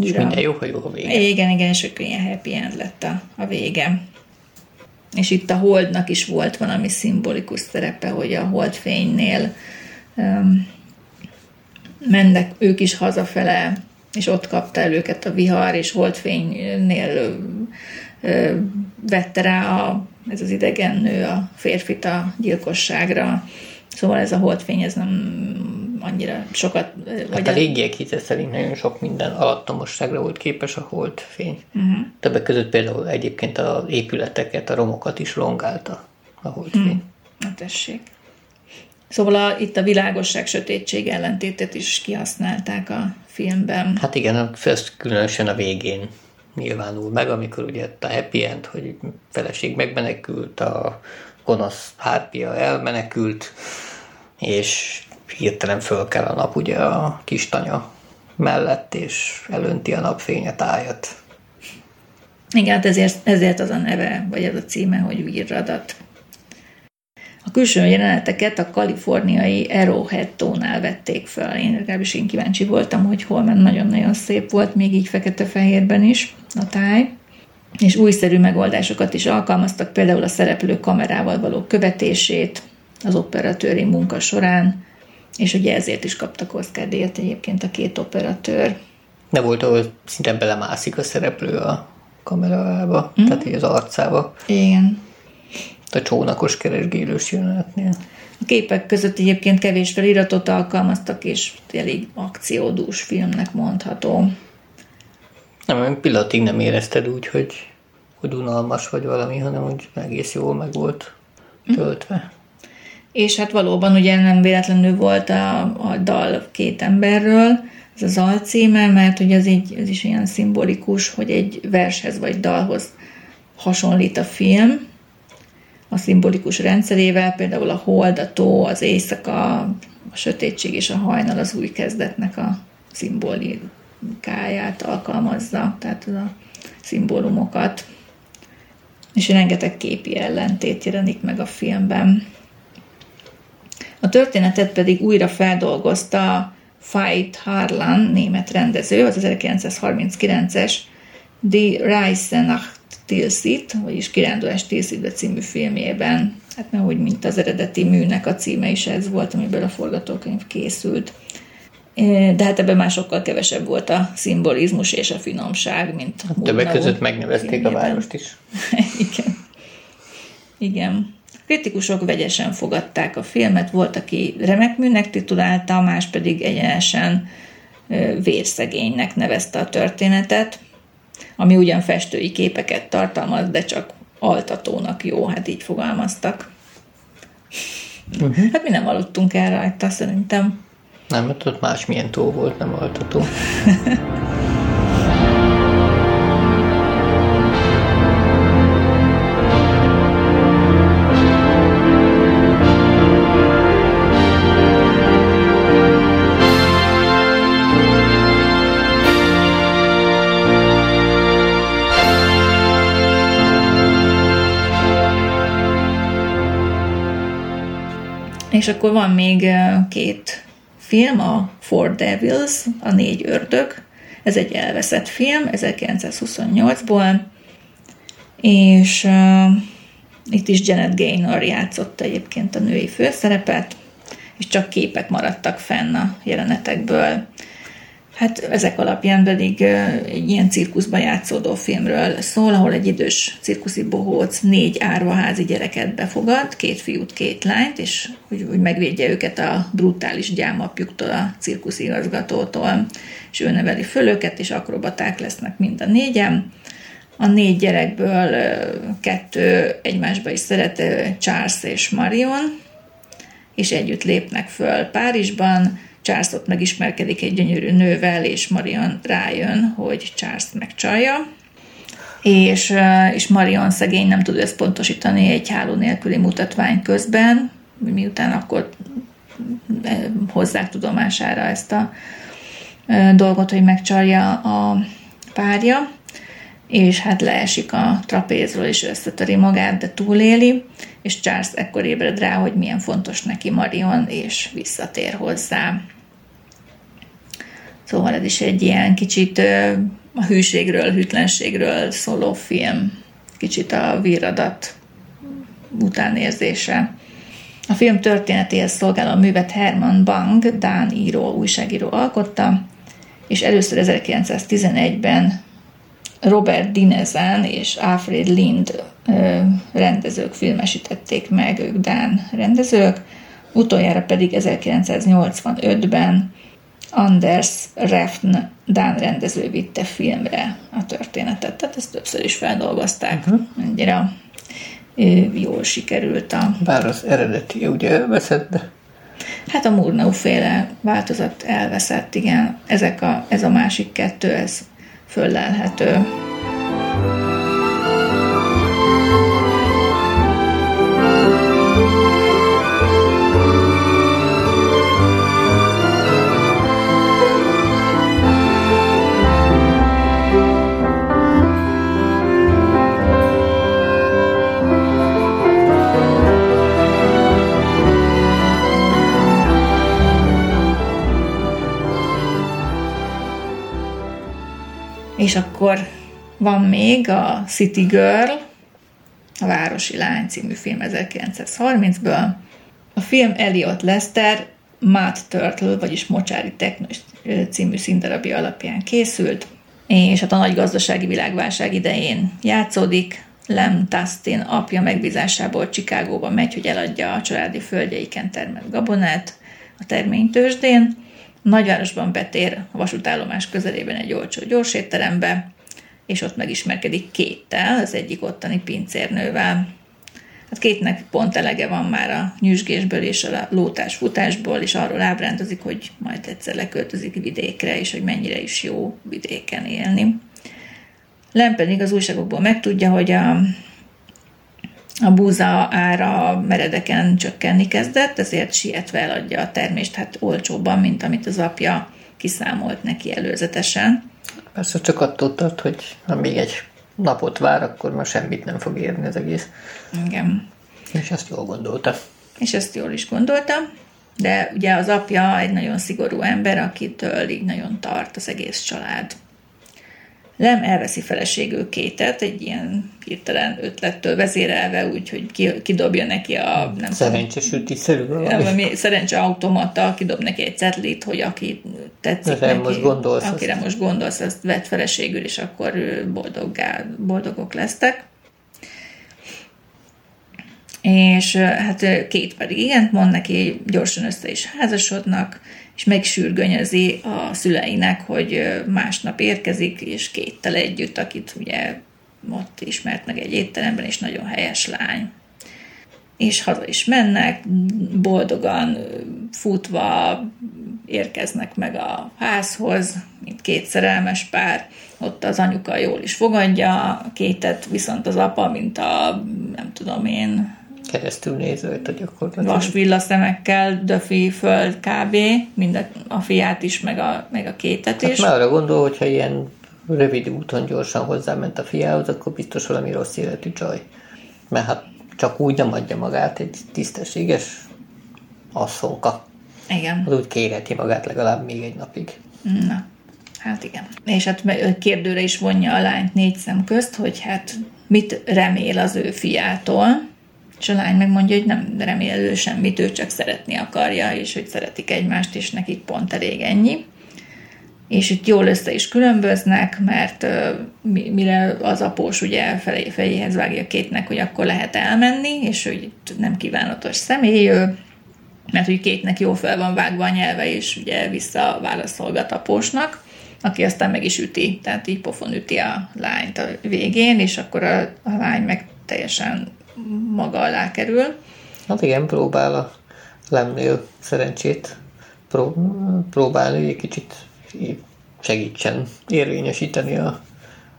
És minden jó, hogy jó a vége. Igen, igen, és akkor ilyen happy end lett a, a vége. És itt a holdnak is volt valami szimbolikus szerepe, hogy a holdfénynél um, mennek ők is hazafele, és ott kapta el őket a vihar, és holdfénynél ö, vette rá a, ez az idegen nő a férfit a gyilkosságra. Szóval ez a holdfény, ez nem annyira sokat... Hát a régiek hite szerint nagyon sok minden alattomosságra volt képes a holdfény. Uh-huh. Többek között például egyébként az épületeket, a romokat is rongálta a holdfény. Hmm. Na tessék. Szóval a, itt a világosság sötétség ellentétet is kihasználták a filmben. Hát igen, ez különösen a végén nyilvánul meg, amikor ugye a happy end, hogy feleség megmenekült, a gonosz hárpia elmenekült, és hirtelen föl kell a nap ugye a kis tanya mellett, és elönti a napfény tájat. Igen, hát ezért, ezért az a neve, vagy ez a címe, hogy Virradat. A külső jeleneteket a kaliforniai Arrowhead tónál vették fel. Én legalábbis én kíváncsi voltam, hogy hol ment nagyon-nagyon szép volt, még így fekete-fehérben is a táj. És újszerű megoldásokat is alkalmaztak, például a szereplő kamerával való követését az operatőri munka során, és ugye ezért is kaptak Oscar díjat egyébként a két operatőr. De volt, ahol szinte belemászik a szereplő a kamerába, mm. tehát így az arcába. Igen. A csónakos keresgélős jelenetnél. A képek között egyébként kevés feliratot alkalmaztak, és elég akciódús filmnek mondható. Nem, pillanatig nem érezted úgy, hogy, hogy unalmas vagy valami, hanem úgy egész jól meg volt töltve. Mm és hát valóban ugye nem véletlenül volt a, a dal két emberről, ez az alcíme, mert hogy ez, így, ez is ilyen szimbolikus, hogy egy vershez vagy dalhoz hasonlít a film, a szimbolikus rendszerével, például a hold, a tó, az éjszaka, a sötétség és a hajnal az új kezdetnek a szimbolikáját alkalmazza, tehát az a szimbólumokat. És rengeteg képi ellentét jelenik meg a filmben. A történetet pedig újra feldolgozta Veit Harlan, német rendező, az 1939-es Die Reise nach Tilsit, vagyis Kirándulás Tilsitbe című filmjében. Hát nem úgy, mint az eredeti műnek a címe is ez volt, amiből a forgatókönyv készült. De hát ebben már sokkal kevesebb volt a szimbolizmus és a finomság, mint a Többek között megnevezték filmjében. a várost is. Igen. Igen kritikusok vegyesen fogadták a filmet, volt, aki remek műnek titulálta, más pedig egyenesen vérszegénynek nevezte a történetet, ami ugyan festői képeket tartalmaz, de csak altatónak jó, hát így fogalmaztak. Uh-huh. Hát mi nem aludtunk el rajta, szerintem. Nem, mert ott másmilyen tó volt, nem altató. És akkor van még két film, a Four Devils, a négy ördög. Ez egy elveszett film, 1928-ból, és uh, itt is Janet Gaynor játszott egyébként a női főszerepet, és csak képek maradtak fenn a jelenetekből. Hát ezek alapján pedig egy ilyen cirkuszban játszódó filmről szól, ahol egy idős cirkuszi bohóc négy árvaházi gyereket befogad, két fiút, két lányt, és hogy, hogy megvédje őket a brutális gyámapjuktól, a cirkuszi igazgatótól, és ő neveli föl őket, és akrobaták lesznek mind a négyen. A négy gyerekből kettő egymásba is szerető Charles és Marion, és együtt lépnek föl Párizsban, Charles ott megismerkedik egy gyönyörű nővel, és Marion rájön, hogy Charles megcsalja, és, és Marion szegény nem tud összpontosítani egy háló nélküli mutatvány közben, miután akkor hozzák tudomására ezt a dolgot, hogy megcsalja a párja, és hát leesik a trapézról, és összetöri magát, de túléli, és Charles ekkor ébred rá, hogy milyen fontos neki Marion, és visszatér hozzá. Szóval ez is egy ilyen kicsit a hűségről, hűtlenségről szóló film, kicsit a víradat utánérzése. A film történetéhez szolgáló művet Herman Bang, Dán író, újságíró alkotta, és először 1911-ben Robert Dinezen és Alfred Lind rendezők filmesítették meg, ők Dán rendezők, utoljára pedig 1985-ben Anders Refn Dán rendező vitte filmre a történetet, tehát ezt többször is feldolgozták. Uh-huh. Ennyire jól sikerült a... Bár az eredeti ugye elveszett, de... Hát a Murnau féle változat elveszett, igen. Ezek a, ez a másik kettő, ez föllelhető. És akkor van még a City Girl, a Városi Lány című film 1930-ből. A film Elliot Lester Mad Turtle, vagyis Mocsári Teknős című színdarabja alapján készült, és hát a nagy gazdasági világválság idején játszódik. Lem Tustin apja megbízásából Csikágóba megy, hogy eladja a családi földjeiken termelt gabonát a terménytősdén, Nagyvárosban betér a vasútállomás közelében egy olcsó gyorsétterembe, és ott megismerkedik Kéttel, az egyik ottani pincérnővel. Hát Kétnek pont elege van már a nyüzsgésből és a lótás futásból, és arról ábrándozik, hogy majd egyszer leköltözik vidékre, és hogy mennyire is jó vidéken élni. Lem pedig az újságokból megtudja, hogy a a búza ára meredeken csökkenni kezdett, ezért sietve eladja a termést hát olcsóbban, mint amit az apja kiszámolt neki előzetesen. Persze csak attól tart, hogy ha még egy napot vár, akkor már semmit nem fog érni az egész. Igen. És ezt jól gondolta. És ezt jól is gondolta, de ugye az apja egy nagyon szigorú ember, akitől így nagyon tart az egész család. Lem elveszi feleségül kétet, egy ilyen hirtelen ötlettől vezérelve, úgyhogy kidobja neki a... Nem Szerencsés ütiszerű valami. Szerencse automata, kidob neki egy cetlit, hogy aki tetszik neki, most gondolsz, akire azt. most gondolsz, azt vett feleségül, és akkor boldoggá, boldogok lesztek. És hát két pedig igent mond neki, gyorsan össze is házasodnak, és megsürgönyözi a szüleinek, hogy másnap érkezik, és kéttel együtt, akit ugye ott ismert meg egy étteremben, és nagyon helyes lány. És haza is mennek, boldogan futva érkeznek meg a házhoz, mint két szerelmes pár. Ott az anyuka jól is fogadja a kétet, viszont az apa, mint a, nem tudom én, keresztül nézve a gyakorlatilag. Vasvilla szemekkel döfi föl kb. mind a, a fiát is, meg a, meg a kétet hát is. Már arra gondol, hogyha ilyen rövid úton gyorsan hozzáment a fiához, akkor biztos valami rossz életű csaj. Mert hát csak úgy nem adja magát egy tisztességes asszonka. Igen. Az úgy kérheti magát legalább még egy napig. Na, hát igen. És hát kérdőre is vonja a lányt négy szem közt, hogy hát mit remél az ő fiától, és a lány megmondja, hogy nem remél ő semmit, ő csak szeretni akarja, és hogy szeretik egymást, és nekik pont elég ennyi. És itt jól össze is különböznek, mert mire az após ugye felé, fejéhez vágja kétnek, hogy akkor lehet elmenni, és hogy nem kívánatos személy ő, mert hogy kétnek jó fel van vágva a nyelve, és ugye visszaválaszolgat apósnak, aki aztán meg is üti, tehát így pofon üti a lányt a végén, és akkor a, a lány meg teljesen maga alá kerül. Hát igen, próbál a lemnél szerencsét pró- próbálni, egy kicsit segítsen érvényesíteni a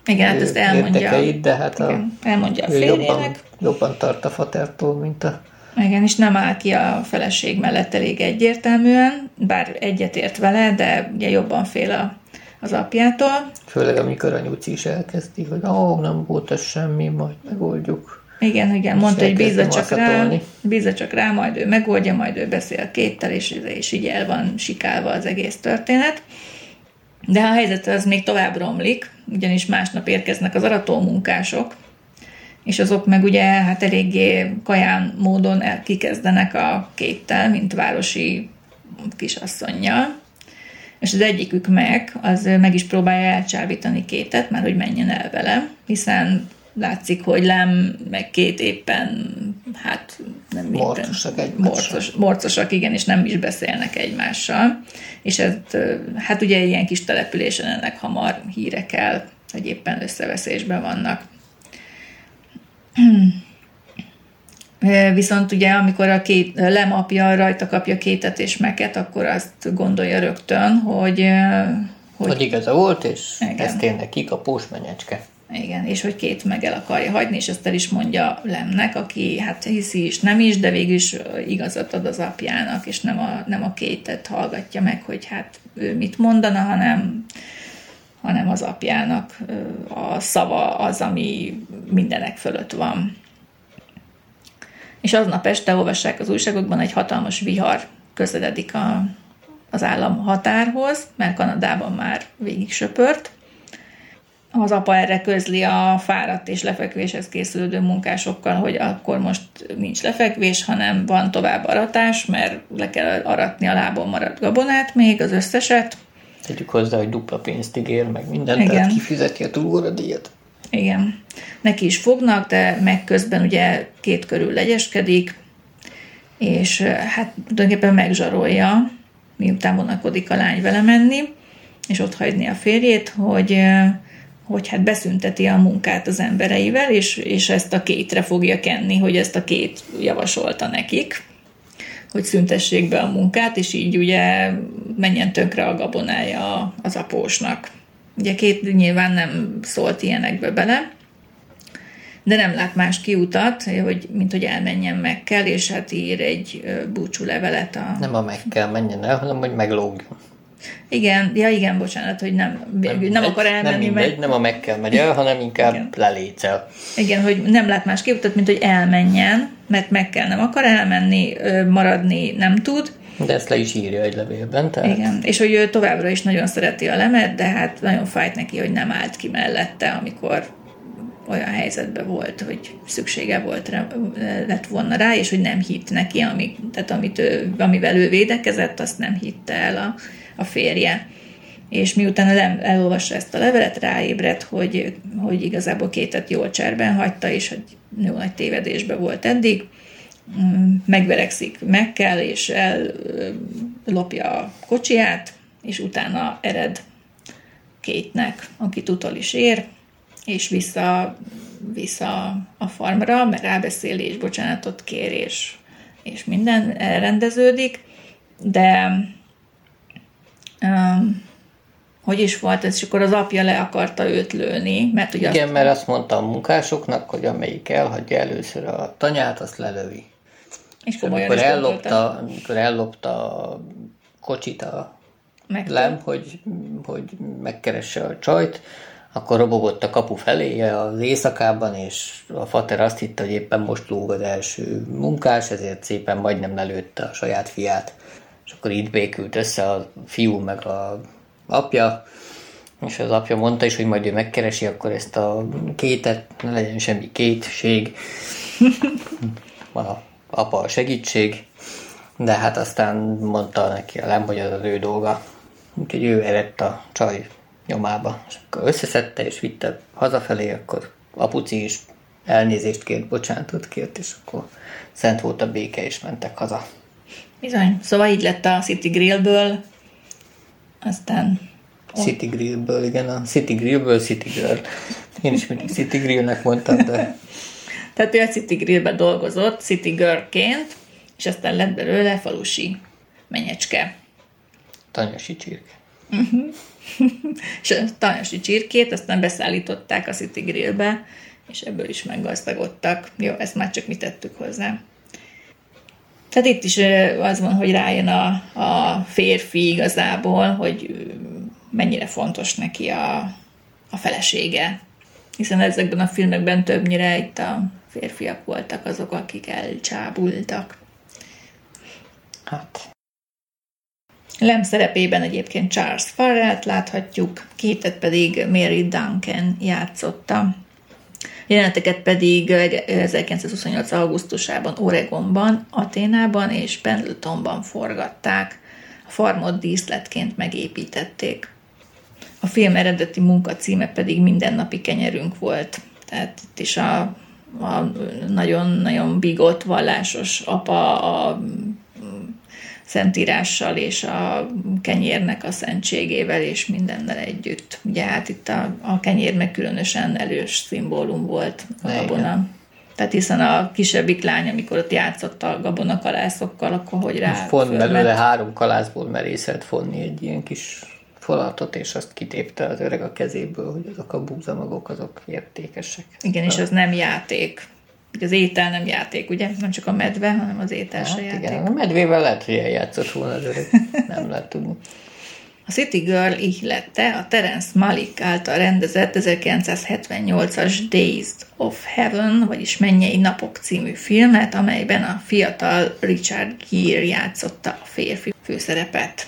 igen, hát ezt elmondja. de hát a, igen, elmondja a férjének. Jobban, jobban tart a fatertól, mint a... Igen, és nem áll ki a feleség mellett elég egyértelműen, bár egyetért vele, de ugye jobban fél a, az apjától. Főleg amikor a nyuci is elkezdi, hogy ó, oh, nem volt ez semmi, majd megoldjuk. Igen, igen, mondta, hogy bízza csak rá, bízza csak rá, majd ő megoldja, majd ő beszél kéttel, és, és így el van sikálva az egész történet. De a helyzet az még tovább romlik, ugyanis másnap érkeznek az aratómunkások, és azok meg ugye hát eléggé kaján módon el, kikezdenek a kéttel, mint városi kisasszonyjal. És az egyikük meg, az meg is próbálja elcsábítani kétet, már hogy menjen el vele, hiszen látszik, hogy Lem meg két éppen, hát nem morcosak éppen, morcos, morcosak, igen, és nem is beszélnek egymással. És ez, hát ugye ilyen kis településen ennek hamar hírek el, hogy éppen összeveszésben vannak. Viszont ugye, amikor a két lemapja rajta kapja kétet és meket, akkor azt gondolja rögtön, hogy... Hogy, hogy igaza volt, és igen. ez tényleg kikapós menyecske. Igen, és hogy két meg el akarja hagyni, és ezt el is mondja Lemnek, aki hát hiszi is, nem is, de végül is igazat ad az apjának, és nem a, nem a kétet hallgatja meg, hogy hát ő mit mondana, hanem, hanem az apjának a szava az, ami mindenek fölött van. És aznap este olvassák az újságokban, egy hatalmas vihar közeledik a, az állam határhoz, mert Kanadában már végig söpört, az apa erre közli a fáradt és lefekvéshez készülődő munkásokkal, hogy akkor most nincs lefekvés, hanem van tovább aratás, mert le kell aratni a lábon maradt gabonát még, az összeset. Tegyük hozzá, hogy dupla pénzt ígér, meg mindent, Igen. tehát kifizeti a túlóradíjat. Igen. Neki is fognak, de meg közben ugye két körül legyeskedik, és hát tulajdonképpen megzsarolja, miután vonakodik a lány vele menni, és ott hagyni a férjét, hogy hogy hát beszünteti a munkát az embereivel, és, és ezt a kétre fogja kenni, hogy ezt a két javasolta nekik, hogy szüntessék be a munkát, és így ugye menjen tönkre a gabonája az apósnak. Ugye két nyilván nem szólt ilyenekbe bele, de nem lát más kiutat, hogy, mint hogy elmenjen meg kell, és hát ír egy búcsú levelet. A... Nem a meg kell menjen el, hanem hogy meglógjon. Igen, ja igen, bocsánat, hogy nem, nem, nem akar elmenni. Nem mindegy, meg... nem a meg kell megy el, hanem inkább igen. lelécel. Igen, hogy nem lát más kiutat, mint hogy elmenjen, mert meg kell, nem akar elmenni, maradni nem tud. De ezt le is írja egy levélben. Tehát... Igen, és hogy ő továbbra is nagyon szereti a lemet, de hát nagyon fájt neki, hogy nem állt ki mellette, amikor olyan helyzetben volt, hogy szüksége volt lett volna rá, és hogy nem hitt neki, ami, tehát amit ő, amivel ő védekezett, azt nem hitte el a, a férje. És miután el, elolvassa ezt a levelet, ráébredt, hogy, hogy igazából kétet jól cserben hagyta, és hogy jó nagy tévedésbe volt eddig. Mm, megverekszik meg kell, és ellopja a kocsiját, és utána ered Kétnek, aki utol is ér, és vissza, vissza a farmra, mert rábeszéli, és bocsánatot kér, és, és minden elrendeződik, de hogy is volt ez, és akkor az apja le akarta őt lőni, mert ugye Igen, azt... mert azt mondta a munkásoknak, hogy amelyik elhagyja először a tanyát, azt lelövi. És, és amikor ellopta, amikor ellopta a kocsit a Meg lem, hogy, hogy megkeresse a csajt, akkor robogott a kapu feléje az éjszakában, és a fater azt hitte, hogy éppen most lóg az első munkás, ezért szépen majdnem lelőtte a saját fiát. És akkor itt békült össze a fiú meg a apja, és az apja mondta is, hogy majd ő megkeresi akkor ezt a kétet, ne legyen semmi kétség, a apa a segítség, de hát aztán mondta neki a lem, hogy az az ő dolga. Úgyhogy ő eredt a csaj nyomába. És akkor összeszedte és vitte hazafelé, akkor apuci is elnézést kért, bocsánatot kért, és akkor szent volt a béke, és mentek haza. Bizony. Szóval így lett a City Grillből, aztán... City Grillből, igen, a City Grillből City Girl. Én is mindig City Grillnek mondtam, de... Tehát ő a City Grillbe dolgozott, City Girlként, és aztán lett belőle falusi menyecske. Tanyasi csirke. Uh-huh. és a tanyasi csirkét aztán beszállították a City Grillbe, és ebből is meggazdagodtak. Jó, ezt már csak mi tettük hozzá. Tehát itt is az van, hogy rájön a, a férfi igazából, hogy, mennyire fontos neki a, a felesége. Hiszen ezekben a filmekben többnyire itt a férfiak voltak azok, akik elcsábultak. Hát, Lem szerepében egyébként Charles Farrell-t láthatjuk, Kétet pedig Mary Duncan játszotta. Jeleneteket pedig 1928. augusztusában Oregonban, Aténában és Pendletonban forgatták. A farmot díszletként megépítették. A film eredeti munka címe pedig Mindennapi kenyerünk volt. Tehát itt is a, nagyon-nagyon bigott vallásos apa a szentírással és a kenyérnek a szentségével és mindennel együtt. Ugye hát itt a, a kenyér meg különösen erős szimbólum volt a gabona. Tehát hiszen a kisebbik lány, amikor ott játszott a gabonakalászokkal, akkor hogy rá Most pont fölment. belőle három kalászból merészelt fonni egy ilyen kis falatot, és azt kitépte az öreg a kezéből, hogy azok a búzamagok azok értékesek. Igen, és az nem játék. Az étel nem játék, ugye? Nem csak a medve, hanem az étel se Hát játék. igen, a medvével lehet, hogy eljátszott volna az öreg. Nem lehet tudni. A City Girl ihlette a Terence Malik által rendezett 1978-as Days of Heaven, vagyis Mennyei Napok című filmet, amelyben a fiatal Richard Gere játszotta a férfi főszerepet.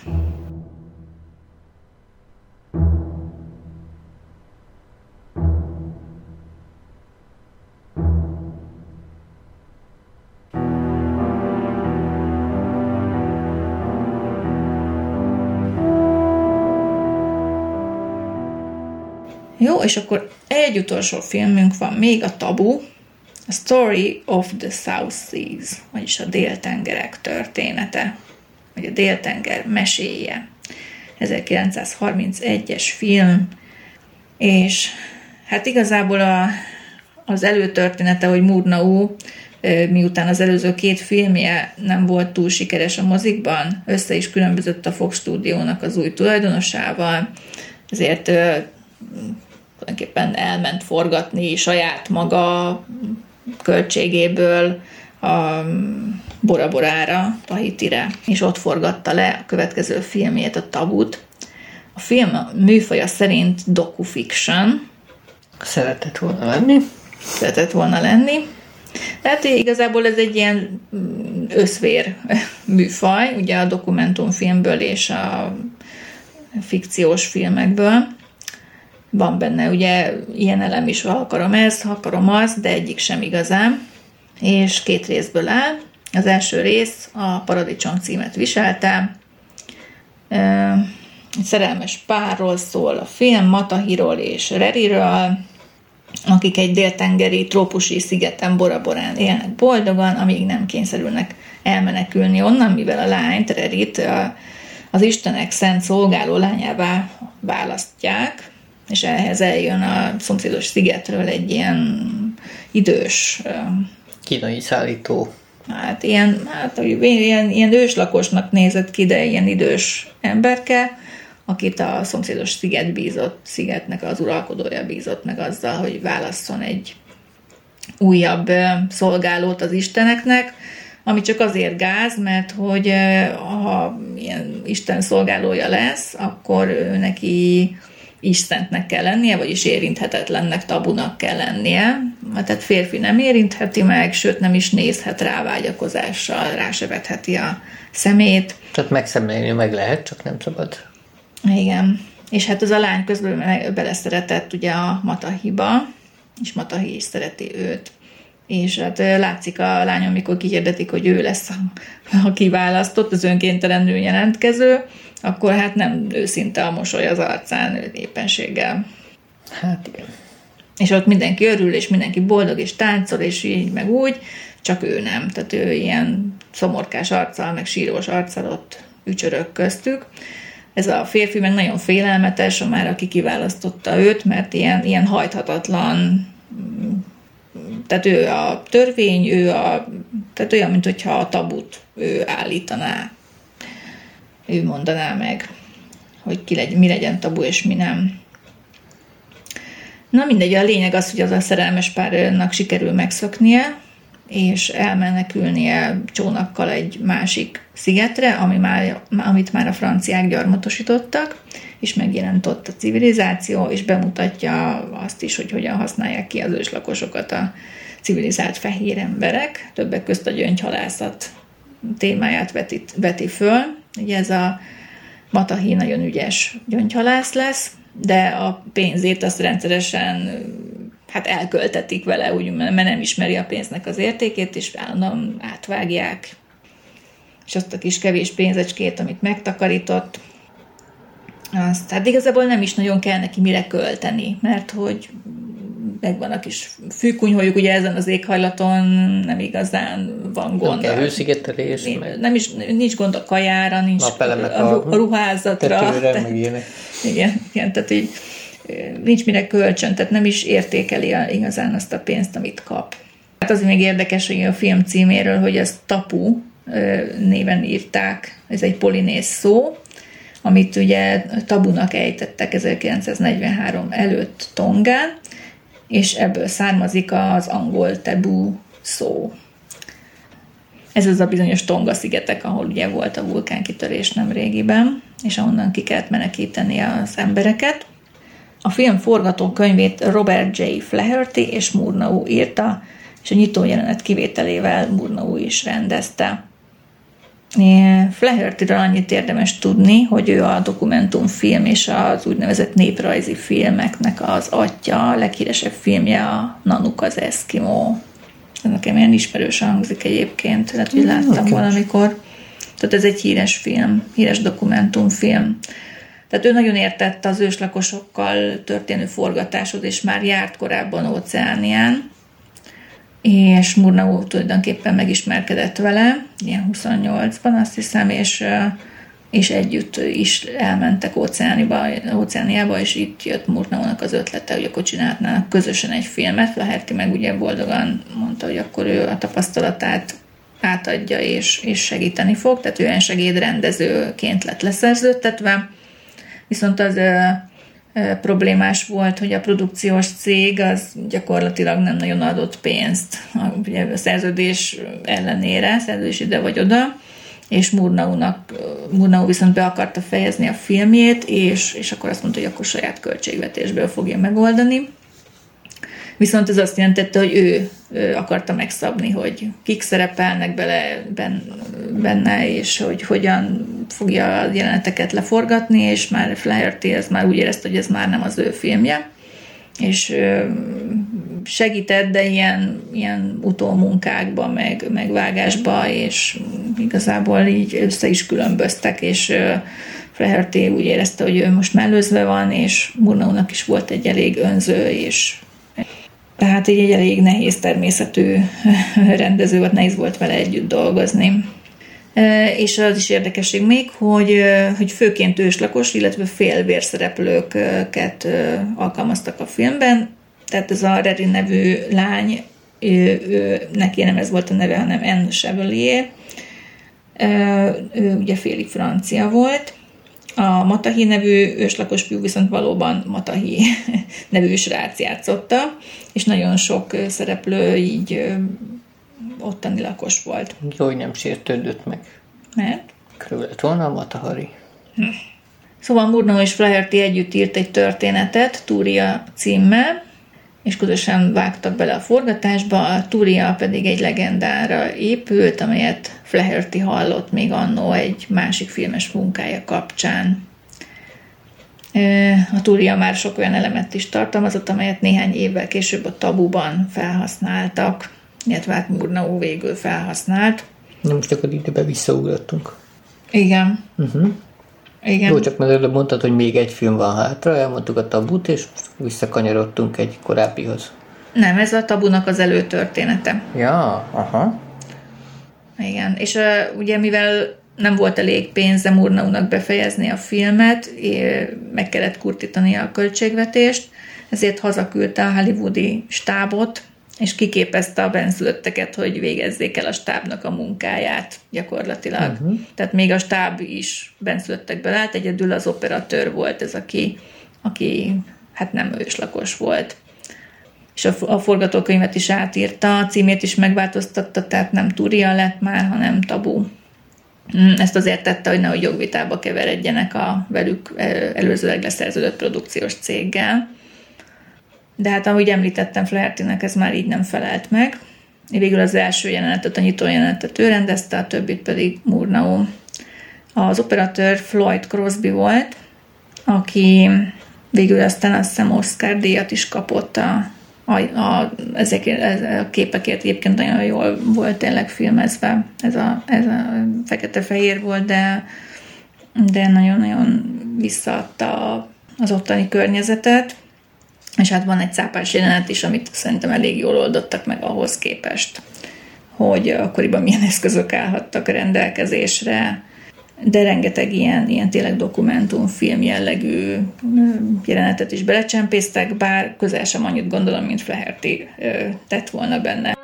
Jó, és akkor egy utolsó filmünk van még, a Tabu, a Story of the South Seas, vagyis a Déltengerek története, vagy a Déltenger meséje. 1931-es film, és hát igazából a, az előtörténete, hogy Murnau, miután az előző két filmje nem volt túl sikeres a mozikban, össze is különbözött a Fox stúdiónak az új tulajdonosával, ezért tulajdonképpen elment forgatni saját maga költségéből a Bora Borára, Tahitire, és ott forgatta le a következő filmjét, a Tabut. A film műfaja szerint docufiction, Szeretett volna lenni. szeretett volna lenni. Tehát igazából ez egy ilyen mm, összvér műfaj, ugye a dokumentumfilmből és a fikciós filmekből. Van benne ugye ilyen elem is, ha akarom ezt, ha akarom azt, de egyik sem igazán. És két részből áll. Az első rész a Paradicsom címet viselte. Szerelmes párról szól a film, Matahiról és Reriről, akik egy déltengeri trópusi szigeten Boraborán élnek boldogan, amíg nem kényszerülnek elmenekülni onnan, mivel a lányt, Rerit, az Istenek szent szolgáló lányává választják, és ehhez eljön a szomszédos szigetről egy ilyen idős, Kínai szállító. hát ilyen, hát ilyen, ilyen őslakosnak nézett ki, de ilyen idős emberke, akit a szomszédos sziget bízott, szigetnek az uralkodója bízott meg azzal, hogy válasszon egy újabb szolgálót az isteneknek, ami csak azért gáz, mert hogy ha ilyen Isten szolgálója lesz, akkor ő neki Istennek kell lennie, vagyis érinthetetlennek, tabunak kell lennie. Tehát férfi nem érintheti meg, sőt nem is nézhet rá vágyakozással, rá se vetheti a szemét. Tehát megszemlélni meg lehet, csak nem szabad. Igen. És hát az a lány közben beleszeretett ugye a Matahiba, és Matahi is szereti őt. És hát látszik a lányon, amikor kihirdetik, hogy ő lesz a, a kiválasztott, az önkéntelenül jelentkező, akkor hát nem őszinte a mosoly az arcán éppenséggel. Hát igen. És ott mindenki örül, és mindenki boldog, és táncol, és így, meg úgy, csak ő nem. Tehát ő ilyen szomorkás arccal, meg sírós arccal ott ücsörök köztük. Ez a férfi meg nagyon félelmetes, a már aki kiválasztotta őt, mert ilyen, ilyen hajthatatlan, tehát ő a törvény, ő a, tehát olyan, mint hogyha a tabut ő állítaná, ő mondaná meg, hogy ki legy, mi legyen tabu és mi nem. Na mindegy, a lényeg az, hogy az a szerelmes párnak sikerül megszöknie, és elmenekülnie csónakkal egy másik szigetre, ami már, amit már a franciák gyarmatosítottak, és megjelent ott a civilizáció, és bemutatja azt is, hogy hogyan használják ki az őslakosokat a civilizált fehér emberek, többek közt a gyöngyhalászat témáját veti, veti föl. Ugye ez a Matahi nagyon ügyes gyöngyhalász lesz, de a pénzét azt rendszeresen hát elköltetik vele, úgy, mert nem ismeri a pénznek az értékét, és állandóan átvágják. És azt a kis kevés pénzecskét, amit megtakarított, azt, hát igazából nem is nagyon kell neki mire költeni, mert hogy megvan a kis fűkunyhójuk, ugye ezen az éghajlaton nem igazán van gond. Nem kell hőszigetelés. Nem is, nincs gond a kajára, nincs a, a, ruházatra. Tetőre, te, meg ilyenek. Igen, igen, tehát így nincs mire kölcsön, tehát nem is értékeli igazán azt a pénzt, amit kap. Hát az még érdekes, hogy a film címéről, hogy ez tapu néven írták, ez egy polinész szó, amit ugye tabunak ejtettek 1943 előtt Tongán, és ebből származik az angol tabu szó. Ez az a bizonyos Tonga szigetek, ahol ugye volt a vulkánkitörés nem régiben, és ahonnan ki kellett menekíteni az embereket. A film forgatókönyvét Robert J. Flaherty és Murnau írta, és a nyitó jelenet kivételével Murnau is rendezte. Flaherty-ről annyit érdemes tudni, hogy ő a dokumentumfilm és az úgynevezett néprajzi filmeknek az atya, a leghíresebb filmje a Nanuk az Eskimo. Ez nekem ilyen ismerős hangzik egyébként, lehet, hogy láttam okay. valamikor. Tehát ez egy híres film, híres dokumentumfilm. Tehát ő nagyon értette az őslakosokkal történő forgatásod, és már járt korábban Óceánián, és Murnau tulajdonképpen megismerkedett vele, ilyen 28-ban azt hiszem, és, és együtt is elmentek óceániba, óceániába, és itt jött Murnaónak az ötlete, hogy akkor csinálhatnának közösen egy filmet. Leherti meg ugye boldogan mondta, hogy akkor ő a tapasztalatát átadja és, és segíteni fog, tehát ő olyan segédrendezőként lett leszerződtetve. Viszont az problémás volt, hogy a produkciós cég az gyakorlatilag nem nagyon adott pénzt ugye a szerződés ellenére, szerződés ide vagy oda, és Murnau-nak, Murnau viszont be akarta fejezni a filmjét, és, és akkor azt mondta, hogy akkor saját költségvetésből fogja megoldani. Viszont ez azt jelentette, hogy ő, akarta megszabni, hogy kik szerepelnek bele benne, és hogy hogyan fogja a jeleneteket leforgatni, és már Flaherty ez már úgy érezte, hogy ez már nem az ő filmje, és segített, de ilyen, ilyen utómunkákba, meg, meg vágásba, és igazából így össze is különböztek, és Flaherty úgy érezte, hogy ő most mellőzve van, és Murnaunak is volt egy elég önző és tehát így egy elég nehéz természetű rendező volt, nehéz volt vele együtt dolgozni. És az is érdekesség még, hogy, hogy főként őslakos, illetve félvérszereplőket alkalmaztak a filmben. Tehát ez a Reri nevű lány, ő, ő, neki nem ez volt a neve, hanem Anne Chevalier. Ő ugye félig francia volt, a Matahi nevű őslakos fiú viszont valóban Matahi nevű srác játszotta, és nagyon sok szereplő így ottani lakos volt. Jó, hogy nem sértődött meg. Mert? Körülött volna a Matahari. Hm. Szóval Murnau és Flaherty együtt írt egy történetet, Túria címmel, és közösen vágtak bele a forgatásba, a Túria pedig egy legendára épült, amelyet Flaherty hallott még annó egy másik filmes munkája kapcsán. A Túria már sok olyan elemet is tartalmazott, amelyet néhány évvel később a tabuban felhasználtak, illetve hát Murnau végül felhasznált. Na most akkor időbe visszaugrottunk. Igen. Uh-huh. Igen. Jó, csak mert előbb mondtad, hogy még egy film van hátra, elmondtuk a tabut, és visszakanyarodtunk egy korábbihoz. Nem, ez a tabunak az előtörténete. Ja, aha. Igen, és uh, ugye mivel nem volt elég pénze Murnaunak befejezni a filmet, meg kellett kurtítani a költségvetést, ezért hazaküldte a hollywoodi stábot, és kiképezte a benszülötteket, hogy végezzék el a stábnak a munkáját gyakorlatilag. Uh-huh. Tehát még a stáb is benszülöttek állt, egyedül az operatőr volt ez, aki, aki hát nem őslakos volt. És a, a forgatókönyvet is átírta, a címét is megváltoztatta, tehát nem Turia lett már, hanem Tabu. Mm, ezt azért tette, hogy nehogy jogvitába keveredjenek a velük előzőleg leszerződött produkciós céggel. De hát ahogy említettem, Flaherty-nek ez már így nem felelt meg. Végül az első jelenetet, a nyitó jelenetet ő rendezte, a többit pedig Murnau. Az operatőr Floyd Crosby volt, aki végül aztán azt hiszem Oscar díjat is kapott a, a, a, ezek, a képekért egyébként nagyon jól volt tényleg filmezve. Ez a, ez a fekete-fehér volt, de, de nagyon-nagyon visszaadta az ottani környezetet. És hát van egy cápás jelenet is, amit szerintem elég jól oldottak meg ahhoz képest, hogy akkoriban milyen eszközök állhattak rendelkezésre, de rengeteg ilyen, ilyen tényleg dokumentumfilm jellegű jelenetet is belecsempésztek, bár közel sem annyit gondolom, mint Flaherty tett volna benne.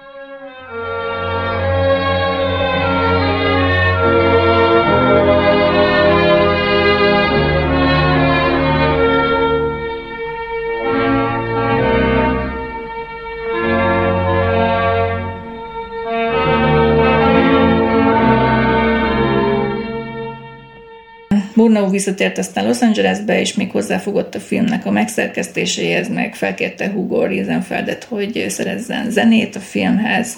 Murnau visszatért aztán Los Angelesbe, és még hozzáfogott a filmnek a megszerkesztéséhez, meg felkérte Hugo Riesenfeldet, hogy szerezzen zenét a filmhez.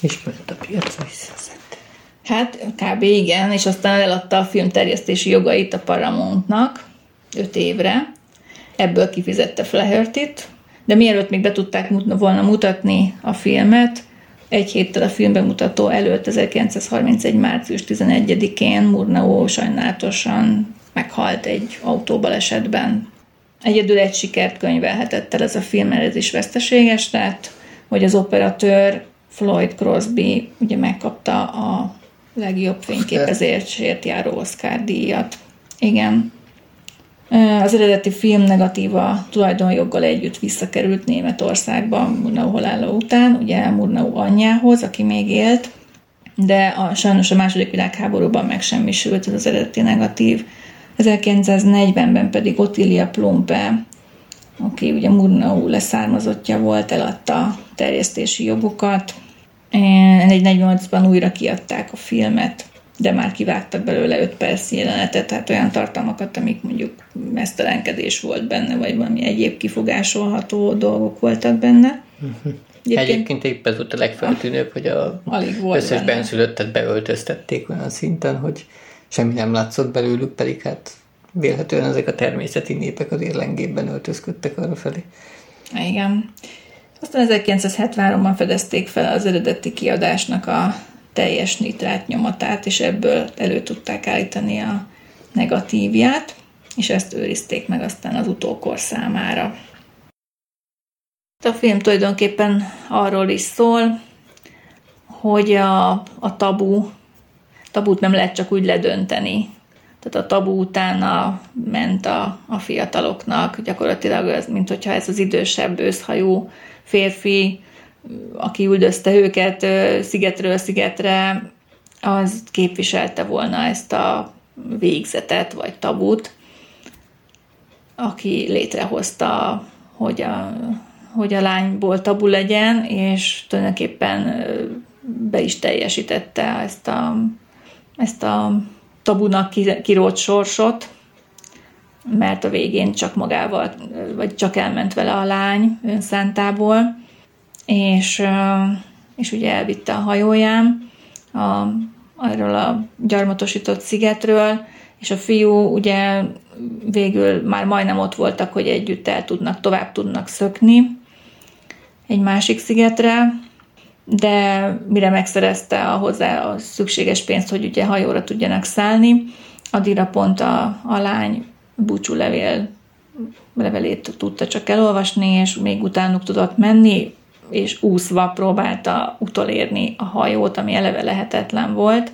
És a piacra. Hát kb. igen, és aztán eladta a film terjesztési jogait a Paramountnak öt évre. Ebből kifizette Flaherty-t, de mielőtt még be tudták volna mutatni a filmet, egy héttel a filmbemutató előtt, 1931. március 11-én Murnau sajnálatosan meghalt egy autóbalesetben. Egyedül egy sikert könyvelhetett el ez a film, mert ez is veszteséges lett, hogy az operatőr Floyd Crosby ugye megkapta a legjobb fényképezésért járó Oscar díjat. Igen. Az eredeti film negatíva tulajdonjoggal együtt visszakerült Németországba Murnau halála után, ugye Murnau anyjához, aki még élt, de a, sajnos a második világháborúban megsemmisült ez az eredeti negatív. 1940-ben pedig Ottilia Plumpe, aki ugye Murnau leszármazottja volt, eladta terjesztési jogokat. 1948-ban újra kiadták a filmet, de már kivágtak belőle 5 perc jelenetet, tehát olyan tartalmakat, amik mondjuk mesztelenkedés volt benne, vagy valami egyéb kifogásolható dolgok voltak benne. Egyébként, Egyébként épp ez volt a legfeltűnőbb, hogy a Alig volt összes benne. benszülöttet beöltöztették olyan szinten, hogy semmi nem látszott belőlük, pedig hát vélhetően ezek a természeti népek az érlengében öltözködtek arra felé. Igen. Aztán 1973-ban fedezték fel az eredeti kiadásnak a teljes nitrát nyomatát, és ebből elő tudták állítani a negatívját, és ezt őrizték meg aztán az utókor számára. A film tulajdonképpen arról is szól, hogy a, a tabu, tabut nem lehet csak úgy ledönteni. Tehát a tabu utána ment a, a fiataloknak, gyakorlatilag mint hogyha ez az idősebb őszhajú férfi aki üldözte őket szigetről szigetre, az képviselte volna ezt a végzetet vagy tabut, aki létrehozta, hogy a, hogy a lányból tabu legyen, és tulajdonképpen be is teljesítette ezt a, ezt a tabunak kirót sorsot, mert a végén csak magával, vagy csak elment vele a lány önszántából, és, és ugye elvitte a hajóján a, arról a gyarmatosított szigetről, és a fiú ugye végül már majdnem ott voltak, hogy együtt el tudnak, tovább tudnak szökni egy másik szigetre, de mire megszerezte a hozzá a szükséges pénzt, hogy ugye hajóra tudjanak szállni, addigra pont a, a lány búcsú levél levelét tudta csak elolvasni, és még utánuk tudott menni, és úszva próbálta utolérni a hajót, ami eleve lehetetlen volt,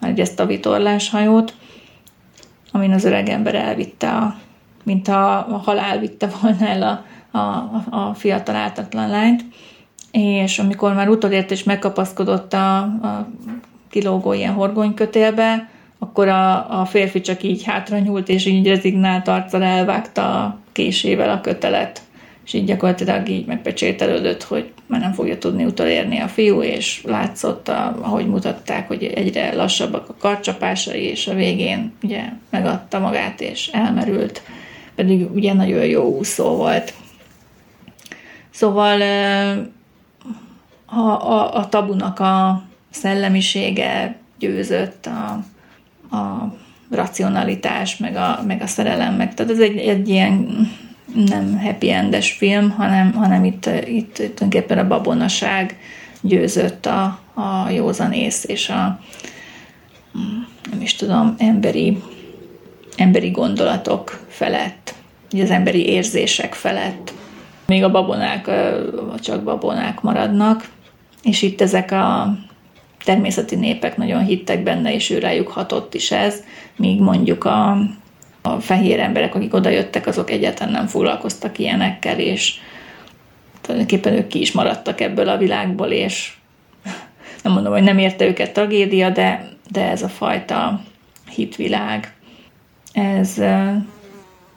már ezt a vitorlás hajót, amin az öreg ember elvitte, a, mint a, a halál vitte volna el a, a, a fiatal áltatlan lányt, és amikor már utolért és megkapaszkodott a, a kilógó ilyen horgonykötélbe, akkor a, a férfi csak így hátra nyúlt, és így rezignált arccal elvágta a késével a kötelet, és így gyakorlatilag így megpecsételődött, hogy már nem fogja tudni utolérni a fiú, és látszott, a, ahogy mutatták, hogy egyre lassabbak a karcsapásai, és a végén ugye megadta magát, és elmerült, pedig ugye nagyon jó úszó volt. Szóval a, a, a tabunak a szellemisége győzött, a, a racionalitás, meg a, meg a szerelem, meg tehát ez egy, egy ilyen nem happy endes film, hanem, hanem itt, itt tulajdonképpen a babonaság győzött a, a józanész és a nem is tudom, emberi, emberi gondolatok felett, az emberi érzések felett. Még a babonák csak babonák maradnak, és itt ezek a természeti népek nagyon hittek benne, és ő rájuk hatott is ez, míg mondjuk a, a fehér emberek, akik odajöttek, azok egyáltalán nem foglalkoztak ilyenekkel, és tulajdonképpen ők ki is maradtak ebből a világból, és nem mondom, hogy nem érte őket tragédia, de, de ez a fajta hitvilág, ez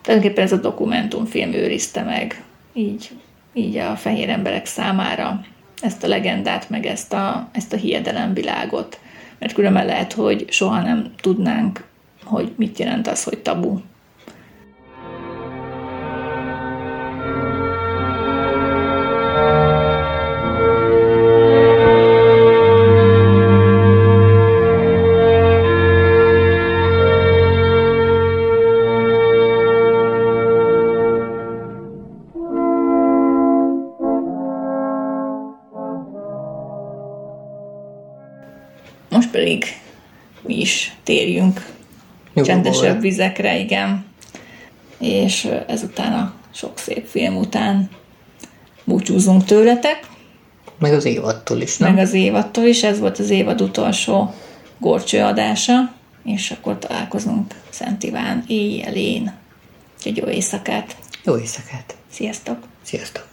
tulajdonképpen ez a dokumentumfilm őrizte meg így, így a fehér emberek számára ezt a legendát, meg ezt a, ezt a hiedelemvilágot. Mert különben lehet, hogy soha nem tudnánk, hogy mit jelent az, hogy tabu. Nyugodó csendesebb vizekre, igen. És ezután a sok szép film után búcsúzunk tőletek. Meg az évadtól is, nem? Meg az évadtól is, ez volt az évad utolsó gorcső adása, és akkor találkozunk Szent Iván éjjelén. Egy jó éjszakát! Jó éjszakát! Sziasztok! Sziasztok!